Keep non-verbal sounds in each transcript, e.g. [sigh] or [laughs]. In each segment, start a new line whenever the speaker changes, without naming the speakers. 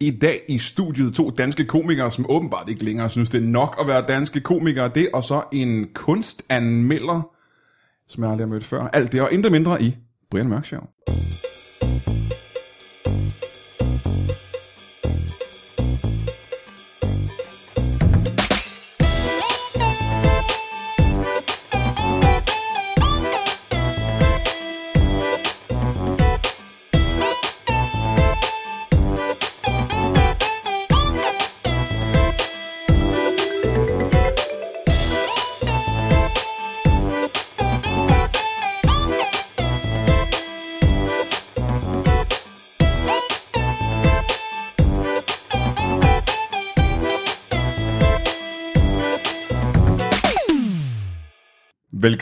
I dag i studiet to danske komikere, som åbenbart ikke længere synes, det er nok at være danske komikere. Det og så en kunstanmelder, som jeg aldrig har mødt før. Alt det og intet mindre i Brian Mørk Show.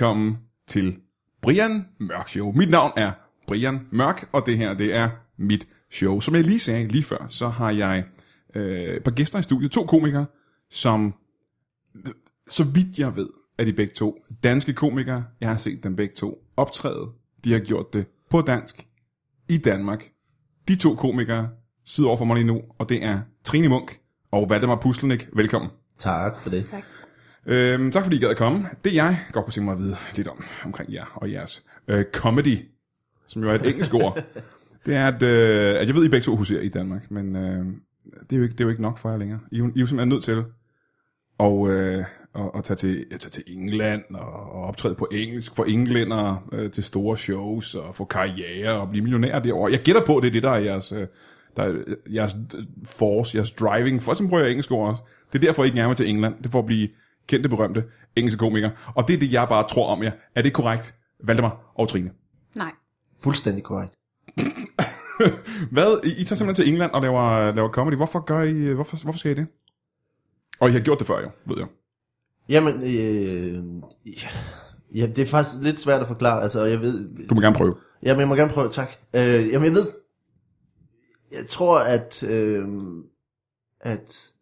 Velkommen til Brian Mørk Show. Mit navn er Brian Mørk, og det her det er mit show. Som jeg lige sagde lige før, så har jeg øh, et par gæster i studiet. To komikere, som så vidt jeg ved, er de begge to danske komikere. Jeg har set dem begge to optræde. De har gjort det på dansk i Danmark. De to komikere sidder over for mig lige nu, og det er Trine Munk og Valdemar Puslenik. Velkommen.
Tak for det.
Tak.
Øhm, tak fordi I gad at komme. Det jeg godt kunne tænke mig at vide lidt om, omkring jer og jeres øh, comedy, som jo er et engelsk ord, [laughs] det er, at, øh, at jeg ved, I begge to huserer i Danmark, men øh, det, er jo ikke, det er jo ikke nok for jer længere. I, er jo- I er jo simpelthen nødt til at, øh, at, at tage, til, at tage til England og, og optræde på engelsk for englænder øh, til store shows og få karriere og blive millionær derovre. Jeg gætter på, det er det, der er jeres, øh, der er jeres force, jeres driving. For eksempel bruger jeg engelsk ord også. Det er derfor, I ikke nærmer til England. Det er for at blive kendte, berømte engelske komikere. Og det er det, jeg bare tror om jer. Er det korrekt, Valdemar og Trine?
Nej.
Fuldstændig korrekt. [laughs]
Hvad? I, I tager simpelthen til England og laver, laver comedy. Hvorfor gør I, hvorfor, hvorfor skal I det? Og I har gjort det før jo, ved jeg.
Jamen, øh, ja, ja, det er faktisk lidt svært at forklare. Altså, jeg ved...
Du må gerne prøve.
Jamen, jeg må gerne prøve, tak. Øh, jamen, jeg ved... Jeg tror, at... Øh, at...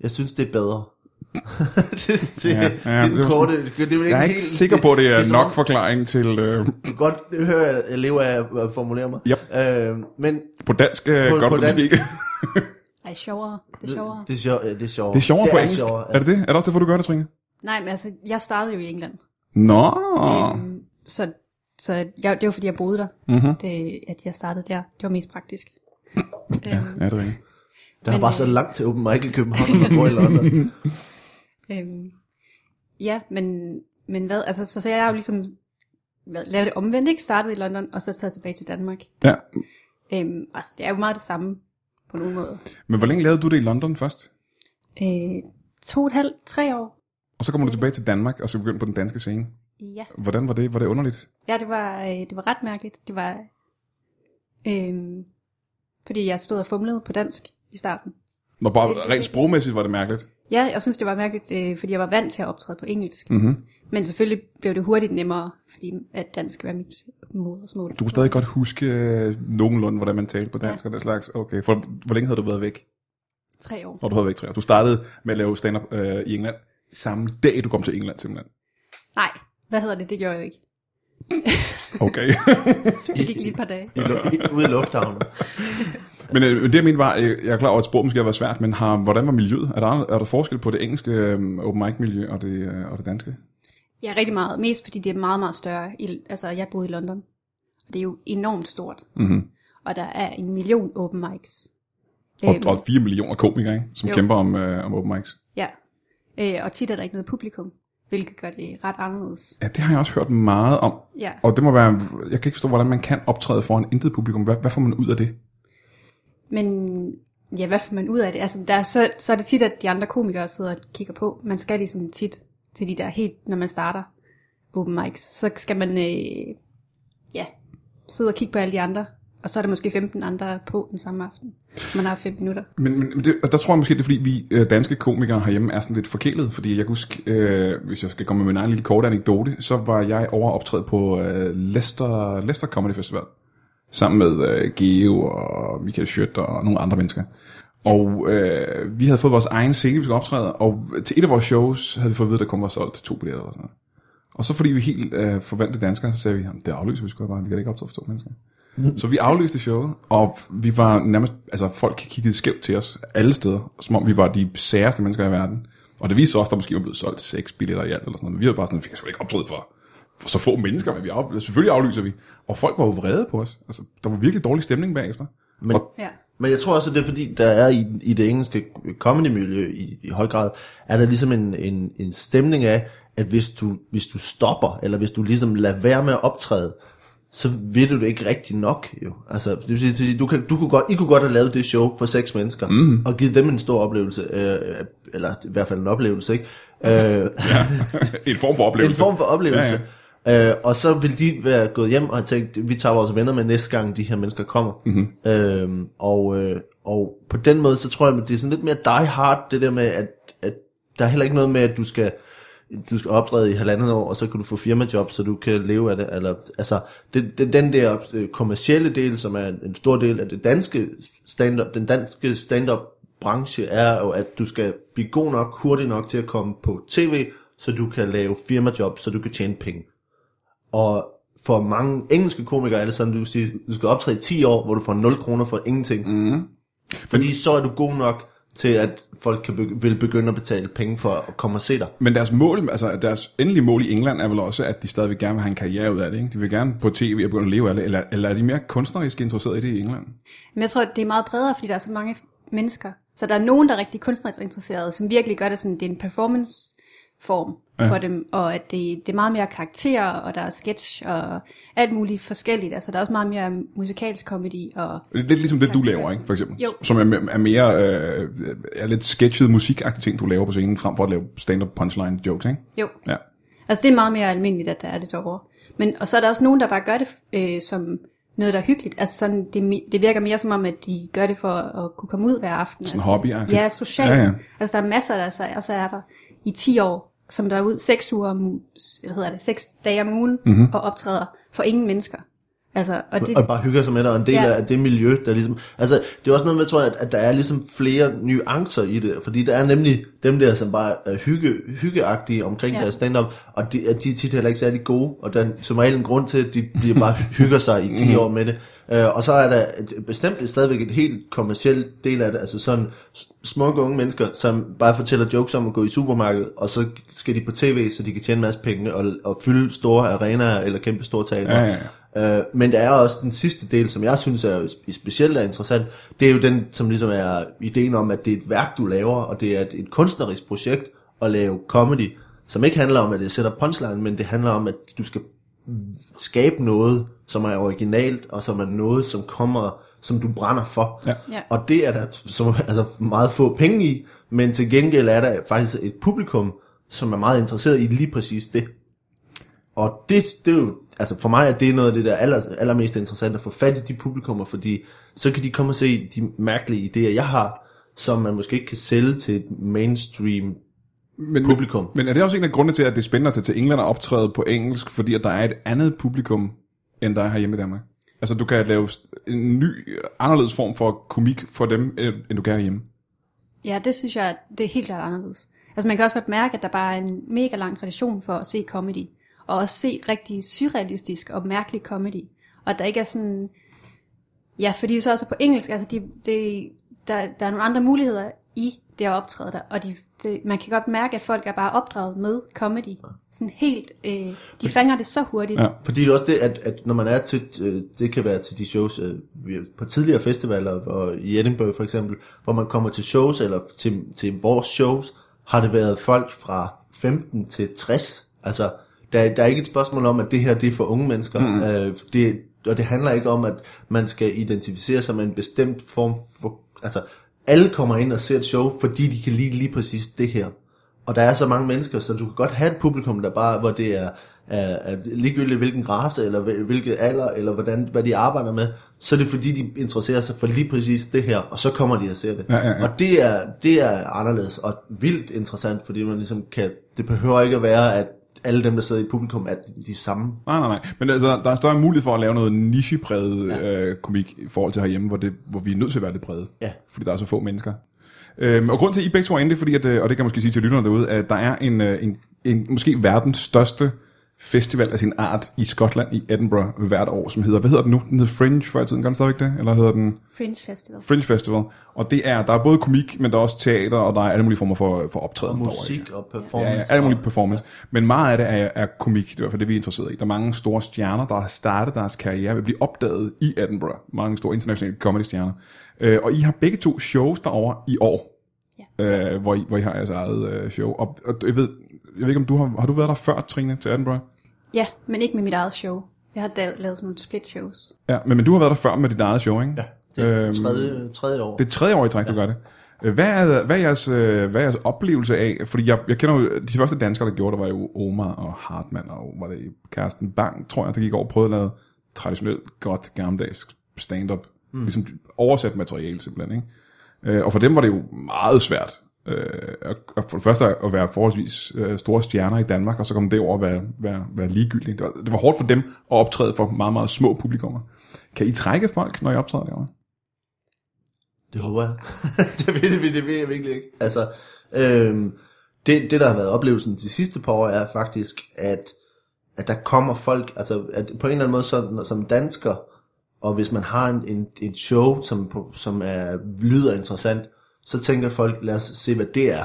Jeg synes, det er bedre. [laughs] det, det,
Ja,
ja,
ja,
ja, det er
det
den korte... Det, det er vel
Jeg er ikke
helt,
sikker på, at det er,
det er
nok
om-
forklaring til øh,
Du kan godt høre, at jeg lever af at formulere mig.
Yep.
Øh, men
på dansk. Øh,
På-
godt
på
dansk. Ikke.
Ej, sjovere. Det er sjovere.
det er, sjov, det er sjovere.
Det er sjovere på engelsk.
Sjovere,
Er det det? Er det også derfor, du gør det, Trine?
Nej, men altså, jeg startede jo i England.
Nå.
Øhm, så så jeg, det var fordi, jeg boede der.
Mhm.
Det, at jeg startede der. Det var mest praktisk.
Ja,
øhm,
ja, det er rigtigt.
Der er bare
øh,
så langt til Open Mic i København, når man bor i London. [laughs]
øhm, ja, men, men hvad? Altså, så, så jeg har jo ligesom hvad, lavet det omvendt, ikke? Startet i London, og så taget tilbage til Danmark.
Ja.
Øhm, altså, det er jo meget det samme på nogen måde.
Men hvor længe lavede du det i London først?
Øh, to og et halvt, tre år.
Og så kommer du tilbage til Danmark, og så begyndte på den danske scene.
Ja.
Hvordan var det? Var det underligt?
Ja, det var, øh, det var ret mærkeligt. Det var, øhm, fordi jeg stod og fumlede på dansk i starten.
Når bare rent sprogmæssigt var det mærkeligt.
Ja, jeg synes, det var mærkeligt, øh, fordi jeg var vant til at optræde på engelsk.
Mm-hmm.
Men selvfølgelig blev det hurtigt nemmere, fordi at dansk var mit modersmål.
Du kunne stadig godt huske øh, nogenlunde, hvordan man talte på dansk ja. og den slags. Okay, for hvor længe havde du været væk?
Tre år.
Når du havde været væk tre år. Du startede med at lave stand-up øh, i England samme dag, du kom til England simpelthen.
Nej, hvad hedder det? Det gjorde jeg ikke.
Okay. [laughs]
Det gik lige et par dage.
I, lu- i, ude i lufthavnen. [laughs]
men øh, det jeg mente var, øh, jeg er klar over, at sprog måske har været svært, men har, hvordan var miljøet? Er der, er der forskel på det engelske øh, open mic miljø og det, øh, og det danske?
Ja, rigtig meget. Mest fordi det er meget, meget større. I, altså, jeg boede i London. Og det er jo enormt stort.
Mm-hmm.
Og der er en million open mics.
Og,
Øhm,
og 4 millioner komikere, ikke? som
Jo.
kæmper om, øh, om open mics.
Ja. Øh, og tit er der ikke noget publikum, hvilket gør det ret anderledes.
Ja, det har jeg også hørt meget om.
Ja.
Og det må være, jeg kan ikke forstå, hvordan man kan optræde foran intet publikum. Hvad, hvad får man ud af det?
Men ja, hvad får man ud af det? Altså, der er så, så er det tit, at de andre komikere sidder og kigger på. Man skal ligesom tit til de der helt, når man starter open mics, så skal man øh, ja, sidde og kigge på alle de andre. Og så er der måske 15 andre på den samme aften. Man har 5 minutter.
Men, men det, og der tror jeg måske, det er fordi, vi øh, danske komikere herhjemme er sådan lidt forkælet. Fordi jeg kan huske, øh, hvis jeg skal komme med min egen lille korte anekdote, så var jeg over optræde på øh, Leicester, Leicester Comedy Festival. Sammen med øh, Geo og Michael Schødt og nogle andre mennesker. Og øh, vi havde fået vores egen scene, vi skulle optræde, og til et af vores shows havde vi fået at vide, at der kun var solgt to billetter eller sådan noget. Og så fordi vi helt øh, forventede danskere, så sagde vi, "Jamen, det aflyser vi da bare, vi kan da ikke optræde for to mennesker. Så vi aflyste showet, og vi var nærmest, altså folk kiggede skævt til os alle steder, som om vi var de særeste mennesker i verden. Og det viste også, at der måske var blevet solgt seks billetter i alt, eller sådan noget. Men vi var bare sådan, vi kan sgu ikke optræde for så få mennesker, men vi af, selvfølgelig aflyser vi. Og folk var jo vrede på os. Altså, der var virkelig dårlig stemning bagefter.
Men,
Og-
Ja.
men jeg tror også, at det er fordi, der er i, i det engelske comedy-miljø i, i høj grad, er der ligesom en, en, en stemning af, at hvis du, hvis du stopper, eller hvis du ligesom lader være med at optræde, så ved du det ikke rigtig nok, jo. Altså, det vil sige, du, kan, du kunne godt, I kunne godt have lavet det show for seks mennesker, mm. og givet dem en stor oplevelse, øh, eller i hvert fald en oplevelse, ikke? Øh, [laughs]
en form for [laughs]
en
oplevelse.
form for oplevelse.
Ja,
Ja, ja. Øh, og så vil de være gået hjem og have tænkt, vi tager vores venner med næste gang, de her mennesker kommer. Mm-hmm. Øhm, og, øh, og på den måde, så tror jeg, at det er sådan lidt mere die hard, det der med, at, at der er heller ikke noget med, at du skal du skal optræde i halvandet år, og så kan du få firmajob, så du kan leve af det. Eller, altså, det, det, den der øh, kommercielle del, som er en stor del af det danske stand-up, den danske stand-up branche, er jo, at du skal blive god nok, hurtigt nok til at komme på tv, så du kan lave firmajob, så du kan tjene penge. Og for mange engelske komikere er det sådan, du kan sige, du skal optræde i 10 år, hvor du får 0 kroner for ingenting. Mm. Fordi så er du god nok til, at folk kan begy- vil begynde at betale penge for at komme og se dig.
Men deres mål, altså deres endelige mål i England er vel også, at de stadigvæk gerne vil have en karriere ud af det. Ikke? De vil gerne på tv og begynde at leve af det, eller, eller er de mere kunstnerisk interesseret i det i England?
Men jeg tror, det er meget bredere, fordi der er så mange mennesker. Så der er nogen, der er rigtig kunstnerisk interesserede, som virkelig gør det sådan, det er en performance form
Ja.
for dem, og at det, det er meget mere karakterer, og der er sketch, og alt muligt forskelligt. Altså, der er også meget mere musikalsk comedy, og
Det er lidt ligesom det, du laver, ikke? For eksempel.
Jo.
Som er, er mere øh, er lidt sketchet musikagtige ting, du laver på scenen, frem for at lave stand-up punchline jokes, ikke?
jo,
Ja.
altså det er meget mere almindeligt, at der er det derovre. Men, og så er der også nogen, der bare gør det øh, som noget, der er hyggeligt. Altså sådan, det, det virker mere som om, at de gør det for at kunne komme ud hver aften.
Sådan
altså,
hobbyagtigt.
Ja, socialt.
Ja, ja.
Altså der er masser, der så, og så er der i 10 år, som der er ud 6 uger, om, hvad hedder det, 6 dage om ugen,
Mhm.
mm-hmm. og optræder for ingen mennesker. Altså, og det,
og bare hygger sig med dig, og en del
Ja.
af det miljø, der ligesom, altså, det er også noget med, tror jeg, at, at der er ligesom flere nuancer i det, fordi der er nemlig dem der, som bare er hygge, hyggeagtige omkring
Ja.
deres stand-up, og de, de er tit heller ikke særlig gode, og der er som regel en grund til, at de bliver bare hygger sig i 10 år med det. Uh, og så er der et, bestemt stadigvæk et helt kommercielt del af det, altså sådan smukke unge mennesker, som bare fortæller jokes om at gå i supermarkedet, og så skal de på tv, så de kan tjene en masse penge, og, og fylde store arenaer, eller kæmpe store teatre.
Ja, ja,
Øh, men der er også den sidste del, som jeg synes er spe- specielt er interessant. Det er jo den, som ligesom er ideen om, at det er et værk, du laver, og det er et, et kunstnerisk projekt at lave comedy, som ikke handler om, at det sætter punchline, men det handler om, at du skal skabe noget, som er originalt, og som er noget, som kommer, som du brænder for.
Ja.
Ja.
Og det er der som, altså meget få penge i, men til gengæld er der faktisk et publikum, som er meget interesseret i lige præcis det. Og det, det er jo, altså for mig er det noget af det der aller, allermest interessant at få fat i de publikummer, fordi så kan de komme og se de mærkelige idéer, jeg har, som man måske ikke kan sælge til et mainstream
Men,
publikum.
Men er det også en af grundene til, at det er spændende at tage til England og optræde på engelsk, fordi at der er et andet publikum, end der er herhjemme i Danmark? Altså du kan lave en ny, anderledes form for komik for dem, end du kan herhjemme.
ja, det synes jeg, det er helt klart anderledes. Altså man kan også godt mærke, at der bare er en mega lang tradition for at se comedy, og også se rigtig surrealistisk og mærkelig comedy. Og der ikke er sådan, ja, fordi det så også er på engelsk, altså de, det, der, der er nogle andre muligheder i det at optræde der, og de, det, man kan godt mærke, at folk er bare opdraget med comedy. Sådan helt, øh, de fanger det så hurtigt.
Ja.
Fordi det er også det, at, at når man er til, øh, det kan være til de shows øh, på tidligere festivaler, og i Edinburgh for eksempel, hvor man kommer til shows, eller til, til vores shows, har det været folk fra 15 til 60. Altså, der, der er ikke et spørgsmål om, at det her det er for unge mennesker. Mm. Øh, det, og det handler ikke om, at man skal identificere sig med en bestemt form for... Altså, alle kommer ind og ser et show, fordi de kan lide lige præcis det her. Og der er så mange mennesker, så du kan godt have et publikum, der bare, hvor det er, er, er ligegyldigt hvilken race, eller hvil- hvilket alder, eller hvordan, hvad de arbejder med, så er det fordi, de interesserer sig for lige præcis det her, og så kommer de og ser det.
Ja, ja, ja.
Og det er, det er anderledes og vildt interessant, fordi man ligesom kan, det behøver ikke at være, at alle dem, der sidder i publikum, er de, de samme.
Nej, nej, nej. Men altså, der er større mulighed for at lave noget nichepræget ja. øh, komik i forhold til herhjemme, hvor, det, hvor vi er nødt til at være det brede.
Ja.
Fordi der er så få mennesker. Øhm, og grund til, at I begge to er inde, det er fordi, at, øh, og det kan jeg måske sige til lytterne derude, at der er en, øh, en, en måske verdens største festival af sin art i Skotland i Edinburgh hvert år, som hedder, hvad hedder den nu? Den hedder Fringe før i tiden, gør den stadigvæk det? Eller hedder den
Fringe Festival.
Fringe Festival? Og det er, der er både komik, men der er også teater, og der er alle mulige former for, for optræden. ikke?
Musik og
Ja,
performance.
ja, alle mulige performance. Men meget af det er, er komik, det er i hvert fald det, vi er interesseret i. Der er mange store stjerner, der har startet deres karriere ved at blive opdaget i Edinburgh. Mange store internationale comedy-stjerner. Øh, og I har begge to shows derovre i år, ja. øh, hvor, I, hvor I har jeres eget øh, show. Og, og jeg ved, jeg ved ikke, om du har, har du været der før, Trine, til Edinburgh?
Ja, men ikke med mit eget show. Jeg har da lavet sådan nogle split shows.
Ja, men, men du har været der før med dit eget show, ikke?
Ja, det er
Øhm,
tredje, tredje år.
Det er tredje år i træk, du gør det. Øh, Hvad er, hvad, er jeres, øh, hvad er jeres oplevelse af, fordi jeg, jeg kender jo, de første danskere, der gjorde det, var jo Omar og Hartmann, og var det Carsten Bang, tror jeg, der gik over og prøvede at lave traditionelt godt gammeldags stand-up, mm. ligesom oversat materiale simpelthen, ikke? Øh, Og for dem var det jo meget svært, øh, for det første at være forholdsvis øh, store stjerner i Danmark, og så kom det over at være, være, være ligegyldigt. Det var, det var hårdt for dem at optræde for meget, meget små publikummer. Kan I trække folk, når I optræder derovre?
Det håber jeg. [laughs] det, ved, det, ved, det ved jeg virkelig ikke. Altså, øhm, det, det, der har været oplevelsen de sidste par år, er faktisk, at, at der kommer folk, altså at på en eller anden måde sådan, som dansker, og hvis man har en, en, en show, som, som er, lyder interessant, så tænker folk, lad os se, hvad det er.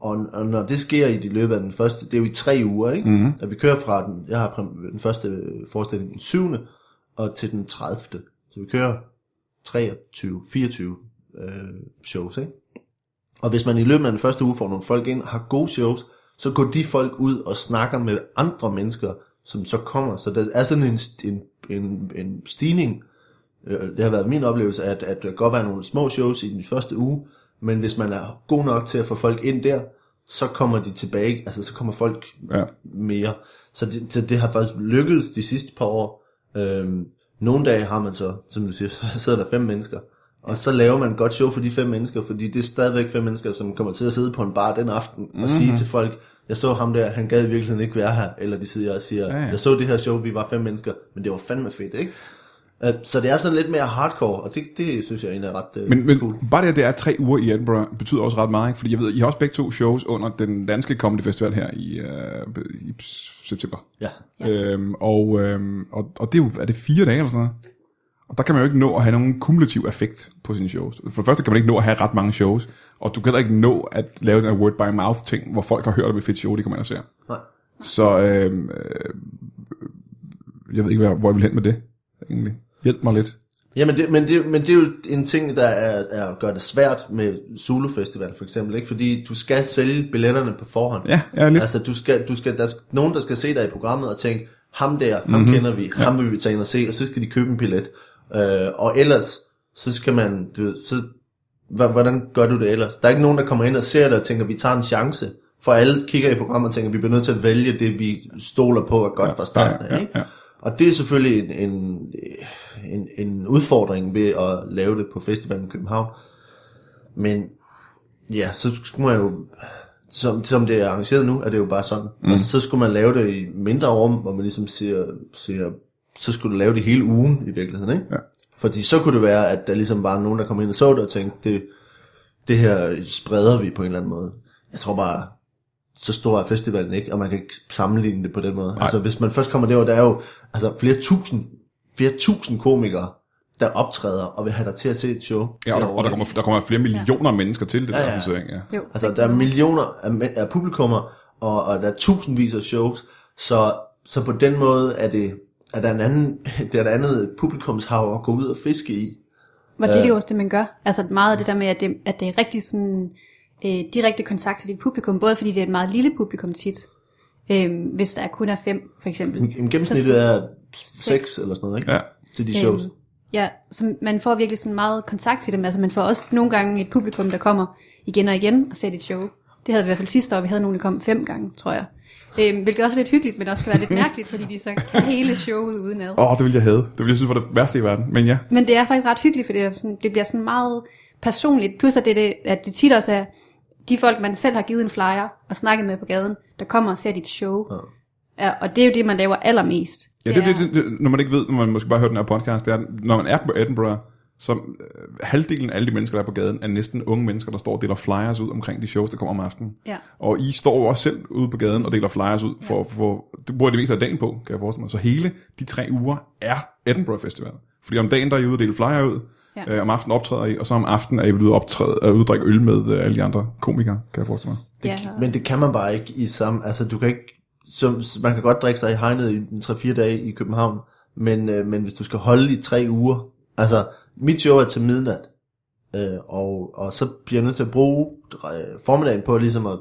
Og, og når det sker i de løbet af den første, det er jo i tre uger, ikke? Mm. At vi kører fra den, jeg har den første forestilling den 7. og til den 30. Så vi kører 23, 24 øh, shows, ikke? Og hvis man i løbet af den første uge får nogle folk ind og har gode shows, så går de folk ud og snakker med andre mennesker, som så kommer. Så der er sådan en, en, en, en stigning. Øh, Det har været min oplevelse, at, at der godt være nogle små shows i den første uge, men hvis man er god nok til at få folk ind der, så kommer de tilbage, altså så kommer folk
Ja.
mere. Så det, det, det har faktisk lykkedes de sidste par år. Øhm, nogle dage har man så, som du siger, [laughs] så sidder der fem mennesker. Og så laver man et godt show for de fem mennesker, fordi det er stadigvæk fem mennesker, som kommer til at sidde på en bar den aften og
Mhm.
sige til folk, jeg så ham der, han gad virkelig ikke være her, eller de siger og siger,
Ja, ja.
jeg så det her show, vi var fem mennesker, men det var fandme fedt, ikke? Øh, Så det er sådan lidt mere hardcore, og det, det synes jeg egentlig er ret øh,
Men, men
cool.
bare det, at det er tre uger i Edinburgh, betyder også ret meget, ikke? Fordi jeg ved, I har også begge to shows under den danske Comedy Festival her i, øh, i september.
Ja.
Ja.
Øhm, og, øhm, og, og det er jo, er det fire dage eller sådan noget? Og der kan man jo ikke nå at have nogen kumulativ effekt på sine shows. For det første kan man ikke nå at have ret mange shows, og du kan heller ikke nå at lave den her word by mouth ting, hvor folk har hørt om et fedt show, de kommer ind og ser.
Nej.
Så øhm, øh, jeg ved ikke, hvor hvor jeg vil hen med det, egentlig. Hjælp mig lidt.
Jamen det, men, det, men det er jo en ting, der er, er gør det svært med Zulu Festival for eksempel, ikke? fordi du skal sælge billetterne på forhånd.
Ja, ja, lidt.
Altså du skal, du skal, der er nogen, der skal se dig i programmet og tænke, ham der, ham
Mhm.
mm-hmm. kender vi, ja. ham vil vi tage ind og se, og så skal de købe en billet. Øh, og ellers, så skal man, du, så, hvordan gør du det ellers? Der er ikke nogen, der kommer ind og ser det og tænker, vi tager en chance. For alle kigger i programmet og tænker, vi bliver nødt til at vælge det, vi stoler på er godt fra starten af.
ja,
ikke?
ja.
Og det er selvfølgelig en, en, en, en udfordring ved at lave det på festivalen i København. Men ja, så skulle man jo, som, som det er arrangeret nu, er det jo bare sådan. Mm. Og så skulle man lave det i mindre rum, hvor man ligesom siger, siger så skulle du lave det hele ugen i virkeligheden, ikke?
Ja.
Fordi så kunne det være, at der ligesom var nogen, der kom ind og så det og tænkte, det, det her spreder vi på en eller anden måde. Jeg tror bare, så stor er festivalen ikke, og man kan ikke sammenligne det på den måde. Nej. Altså hvis man først kommer derover, der er jo altså, flere tusind, flere tusind komikere, der optræder og vil have dig til at se et show.
Ja, og der, og der, kommer, der kommer flere millioner ja. mennesker til det
Ja,
der
ja.
lancering, ja.
Jo,
Altså, der er millioner af, af publikummer, og, og der er tusindvis af shows, så, så på den måde er det, er der en anden, [laughs] det er et andet publikumshav at gå ud og fiske i.
Var det, det er jo også det, man gør. Altså meget af det der med, at det, at det er rigtig sådan, øh, direkte kontakt til dit publikum, både fordi det er et meget lille publikum tit, øh, hvis der kun er fem, for eksempel.
En gennemsnittet er seks eller sådan noget, ikke?
Ja.
Til de shows.
Øhm, ja, så man får virkelig sådan meget kontakt til dem. Altså man får også nogle gange et publikum, der kommer igen og igen og ser dit show. Det havde vi i hvert fald sidste år, vi havde nogen, der kom fem gange, tror jeg. Øhm, hvilket også er lidt hyggeligt, men også kan være lidt mærkeligt, fordi de så kan hele showet udenad.
Åh, oh, det ville jeg have. Det ville jeg synes var det værste i verden. Men ja,
Men det er faktisk ret hyggeligt, for det, er sådan, det bliver sådan meget personligt. Plus at det, det, at det tit også er de folk, man selv har givet en flyer og snakket med på gaden, der kommer og ser dit show.
Ja.
Ja, og det er jo det, man laver allermest.
ja det, det, det, det, når man ikke ved, når man måske bare hører den her podcast, det er, når man er på Edinburgh, så øh, halvdelen af alle de mennesker, der er på gaden, er næsten unge mennesker, der står og deler flyers ud omkring de shows, der kommer om aftenen.
Ja.
Og I står jo også selv ude på gaden og deler flyers ud for at få det bruger det meste af dagen på, kan jeg forestille mig. Så hele de tre uger er Edinburgh Festival. Fordi om dagen, der er I ude og dele flyer ud,
Ja.
øh, om aftenen optræder I, og så om aftenen er I ude og optræde, øh, ude drikke øl med øh, alle de andre komikere, kan jeg forestille mig.
Ja,
Men det kan man bare ikke i samme, altså du kan ikke, som, man kan godt drikke sig i hegnet i en 3-4 dage i København, men, øh, men hvis du skal holde i tre uger, altså mit show er til midnat, øh, og, og så bliver jeg nødt til at bruge øh, formiddagen på ligesom at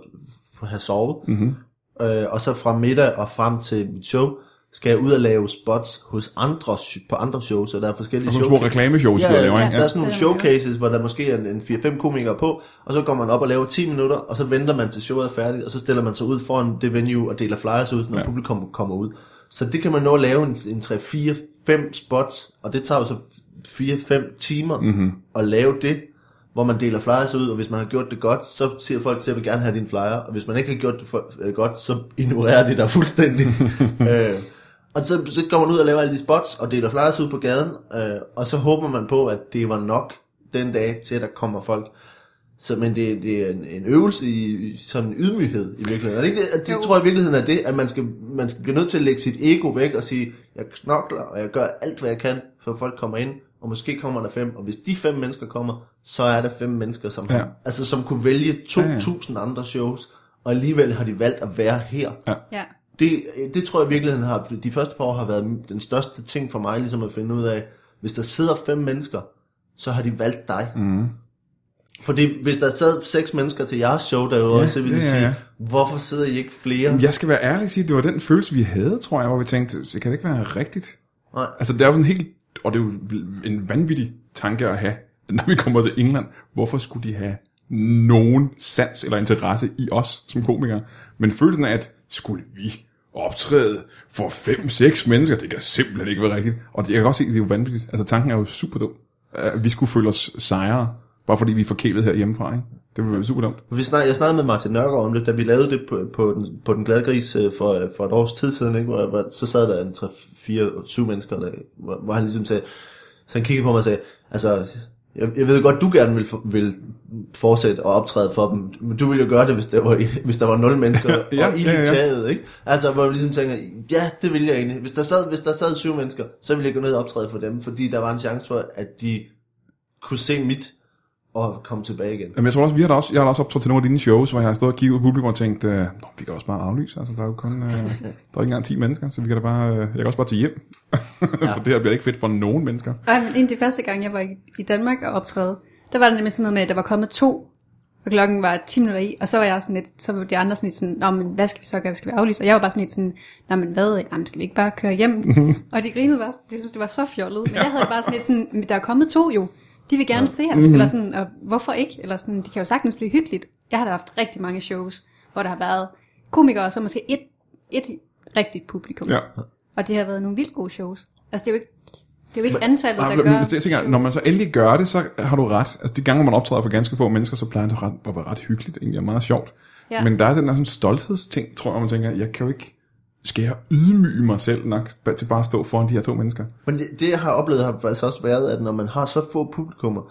have sovet,
Mm-hmm.
øh, og så fra middag og frem til mit show, skal jeg ud og lave spots hos andre, på andre shows, så der er forskellige
Og sådan
shows.
små reklameshows,
Ja,
ja,
ja,
laver,
ja,
ikke?
der er sådan nogle showcases, hvor der måske er en, en 4-5 komikere på, og så går man op og laver 10 minutter, og så venter man til showet er færdigt, og så stiller man sig ud foran det venue og deler flyers ud, når ja.
Ja.
publikum kommer ud. Så det kan man nå at lave en, en 3-4-5 spots, og det tager jo så 4-5 timer
Mm-hmm.
at lave det, hvor man deler flyers ud, og hvis man har gjort det godt, så siger folk til, at jeg vil gerne have din flyer, og hvis man ikke har gjort det for, øh, godt, så ignorerer de dig fuldstændig. [laughs] øh, og så, så går man ud og laver alle de spots, og deler flyers ud på gaden, øh, og så håber man på, at det var nok den dag til, at der kommer folk. Så, men det, det er en, en øvelse i, i sådan en ydmyghed i virkeligheden. Er det, ikke det, det tror jeg i virkeligheden er det, at man skal, man skal blive nødt til at lægge sit ego væk og sige, jeg knokler, og jeg gør alt, hvad jeg kan, for folk kommer ind, og måske kommer der fem, og hvis de fem mennesker kommer, så er der fem mennesker, som,
Ja.
har, altså, som kunne vælge 2.000 andre shows, og alligevel har de valgt at være her.
ja.
Det, det tror jeg i virkeligheden har, de første par år har været den største ting for mig, ligesom at finde ud af, hvis der sidder fem mennesker, så har de valgt dig.
Mm.
Fordi hvis der sad seks mennesker til jeres show derude,
Ja,
så ville de
ja, ja,
sige, hvorfor sidder I ikke flere?
Jeg skal være ærlig og sige, det var den følelse, vi havde, tror jeg, hvor vi tænkte, det kan det ikke være rigtigt.
Nej.
Altså, det er jo sådan helt, og det er jo en vanvittig tanke at have, når vi kommer til England. Hvorfor skulle de have nogen sans eller interesse i os som komikere? Men følelsen af, at skulle vi optræde for fem, seks mennesker, det kan simpelthen ikke være rigtigt. Og jeg kan også se, at det er jo vanvittigt. Altså, tanken er jo super dum. At vi skulle føle os sejre, bare fordi vi er forkælet her hjemmefra, ikke? Det var super dumt.
Vi snak, jeg snakkede med Martin Nørgaard om det, da vi lavede det på, på, den, på den glade gris øh, for, for et års tid siden, ikke? Hvor, hvor, så sad der en 3, 4, 7 mennesker, der, hvor, hvor han ligesom sagde, så han kiggede på mig og sagde, altså, jeg, jeg ved godt, du gerne vil, vil fortsætte og optræde for dem, men du ville jo gøre det, hvis der var, hvis der var 0 mennesker [laughs]
Ja,
og ild
ja,
i
ja.
taget, ikke? Altså, hvor jeg ligesom tænker, ja, det vil jeg egentlig. Hvis der sad, hvis der sad 7 mennesker, så ville jeg gå ned og optræde for dem, fordi der var en chance for, at de kunne se mit og komme tilbage igen.
Jamen, jeg tror også, vi har da også, jeg har da også optrådt til nogle af dine shows, hvor jeg har stået og kigget på publikum og tænkt, øh, Nå, vi kan også bare aflyse, altså der er jo kun, øh, der er ikke engang 10 mennesker, så vi kan da bare, øh, jeg kan også bare tage hjem, ja. [laughs] for det her bliver ikke fedt for nogen mennesker.
Ej, men en af de første gange, jeg var i, Danmark og optræde, der var det nemlig sådan noget med, at der var kommet to, og klokken var 10 minutter i, og så var jeg sådan lidt, så var de andre sådan lidt sådan, Nå, men hvad skal vi så gøre, skal vi aflyse? Og jeg var bare sådan lidt sådan, Nå, men hvad, Jamen, skal vi ikke bare køre hjem? [laughs] og de grinede bare, de synes, det var så fjollet, men jeg havde bare sådan lidt sådan, "Men der er kommet to jo, de vil gerne se os, eller sådan, og hvorfor ikke? Eller sådan, det kan jo sagtens blive hyggeligt. Jeg har da haft rigtig mange shows, hvor der har været komikere, og så måske et, et rigtigt publikum.
Ja.
Og det har været nogle vildt gode shows. Altså, det er jo ikke, det er jo ikke antallet, der gør...
jeg tænker, når man så endelig gør det, så har du ret. Altså de gange, man optræder for ganske få mennesker, så plejer det ret, at være ret hyggeligt, egentlig og meget sjovt.
Ja.
Men der er den der sådan stolthedsting, tror jeg, man tænker, jeg kan jo ikke, skal jeg ydmyge mig selv nok til bare at stå foran de her to mennesker?
Men det, det jeg har oplevet har faktisk også været, at når man har så få publikummer,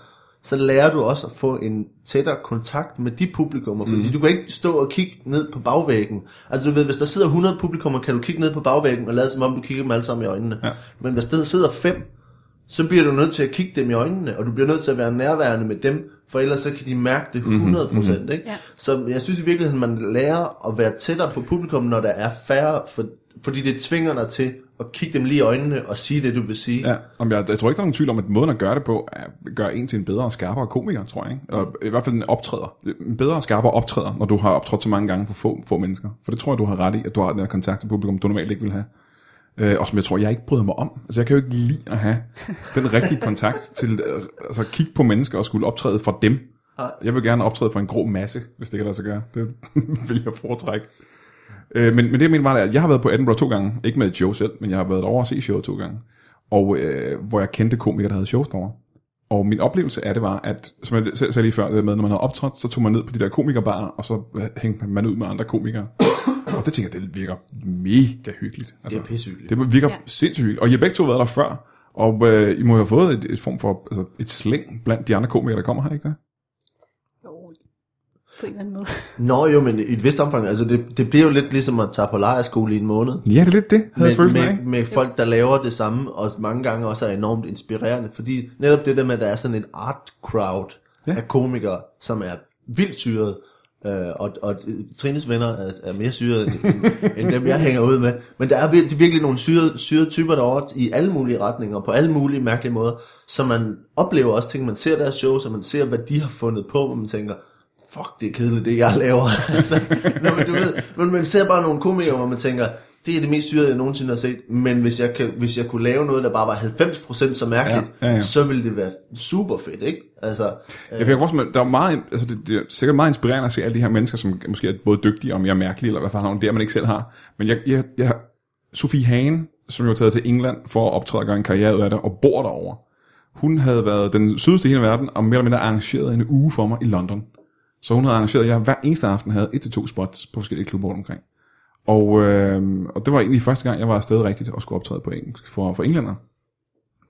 så lærer du også at få en tættere kontakt med de publikummer, fordi
Mhm.
du kan ikke stå og kigge ned på bagvæggen. Altså du ved, hvis der sidder 100 publikummer, kan du kigge ned på bagvæggen og lade som om du kigger dem alle sammen i øjnene.
Ja.
Men hvis der sidder fem, så bliver du nødt til at kigge dem i øjnene, og du bliver nødt til at være nærværende med dem, for ellers så kan de mærke det 100%. Ikke?
Ja.
Så jeg synes i virkeligheden, man lærer at være tættere på publikum, når der er færre, for, fordi det tvinger dig til at kigge dem lige i øjnene og sige det, du vil sige.
Ja, om jeg, jeg tror ikke, der er nogen tvivl om, at måden at gøre det på, er at gøre en til en bedre og skarpere komiker, tror jeg. Ikke? Og i hvert fald en optræder. En bedre og skarpere optræder, når du har optrådt så mange gange for få, få mennesker. For det tror jeg, du har ret i, at du har den her kontakt til publikum, du normalt ikke vil have. Øh, og som jeg tror, jeg ikke bryder mig om. Altså jeg kan jo ikke lide at have den rigtige [laughs] kontakt til øh, altså, at kigge på mennesker og skulle optræde for dem. Jeg vil gerne optræde for en grå masse, hvis det kan lade sig gøre. Det [laughs] vil jeg foretrække. Øh, men, men det jeg mener var, at jeg har været på Edinburgh to gange. Ikke med Joe selv, men jeg har været over at se showet to gange. Og øh, hvor jeg kendte komikere, der havde shows derovre. Og min oplevelse af det var, at som jeg selv sagde lige før, der med, når man havde optrådt, så tog man ned på de der komikerbarer, og så hængte man ud med andre komikere. og det tænker jeg, det virker mega hyggeligt. Altså,
Det er pissehyggeligt.
Det virker ja. Sindssygt hyggeligt. Og I har begge to været der før, og øh, I må have fået et, et form for altså, et slæng blandt de andre komikere, der kommer her, ikke det?
Jo, på en eller anden måde. [laughs]
Nå jo, men i et vist omfang, altså det, det bliver jo lidt ligesom at tage på lejerskole i en måned.
Ja, det er lidt det, havde jeg
med,
følelsen af.
med, med folk, der laver det samme, og mange gange også er enormt inspirerende, fordi netop det der med, at der er sådan en art crowd
Ja.
af komikere, som er vildt syret, øh, og, og Trines venner er, er mere syrede end, end dem, jeg hænger ud med. Men der er vir- virkelig nogle syrede, syrede typer derovre i alle mulige retninger, og på alle mulige mærkelige måder, så man oplever også ting, man ser deres shows, og man ser, hvad de har fundet på, hvor man tænker, fuck, det er kedeligt, det jeg laver. [laughs] altså, når man, du ved, men man ser bare nogle komikere, hvor man tænker, det er det mest syrede, jeg nogensinde har set, men hvis jeg, kan, hvis jeg kunne lave noget, der bare var 90% så mærkeligt,
Ja, ja, ja.
så ville det være super fedt, ikke? Altså,
jeg kan forestille mig, der er meget, altså det, det, er sikkert meget inspirerende at se alle de her mennesker, som måske er både dygtige og mere mærkelige, eller hvad for nogle der, man ikke selv har. Men jeg, jeg, jeg Sofie Hagen, som jo er taget til England for at optræde og gøre en karriere ud af det, og bor derovre, hun havde været den sødeste i hele verden, og mere eller mindre arrangeret en uge for mig i London. Så hun havde arrangeret, at jeg hver eneste aften havde et til to spots på forskellige klubber rundt omkring. Og, øh, og det var egentlig første gang, jeg var afsted rigtigt og skulle optræde på engelsk for, for englænder.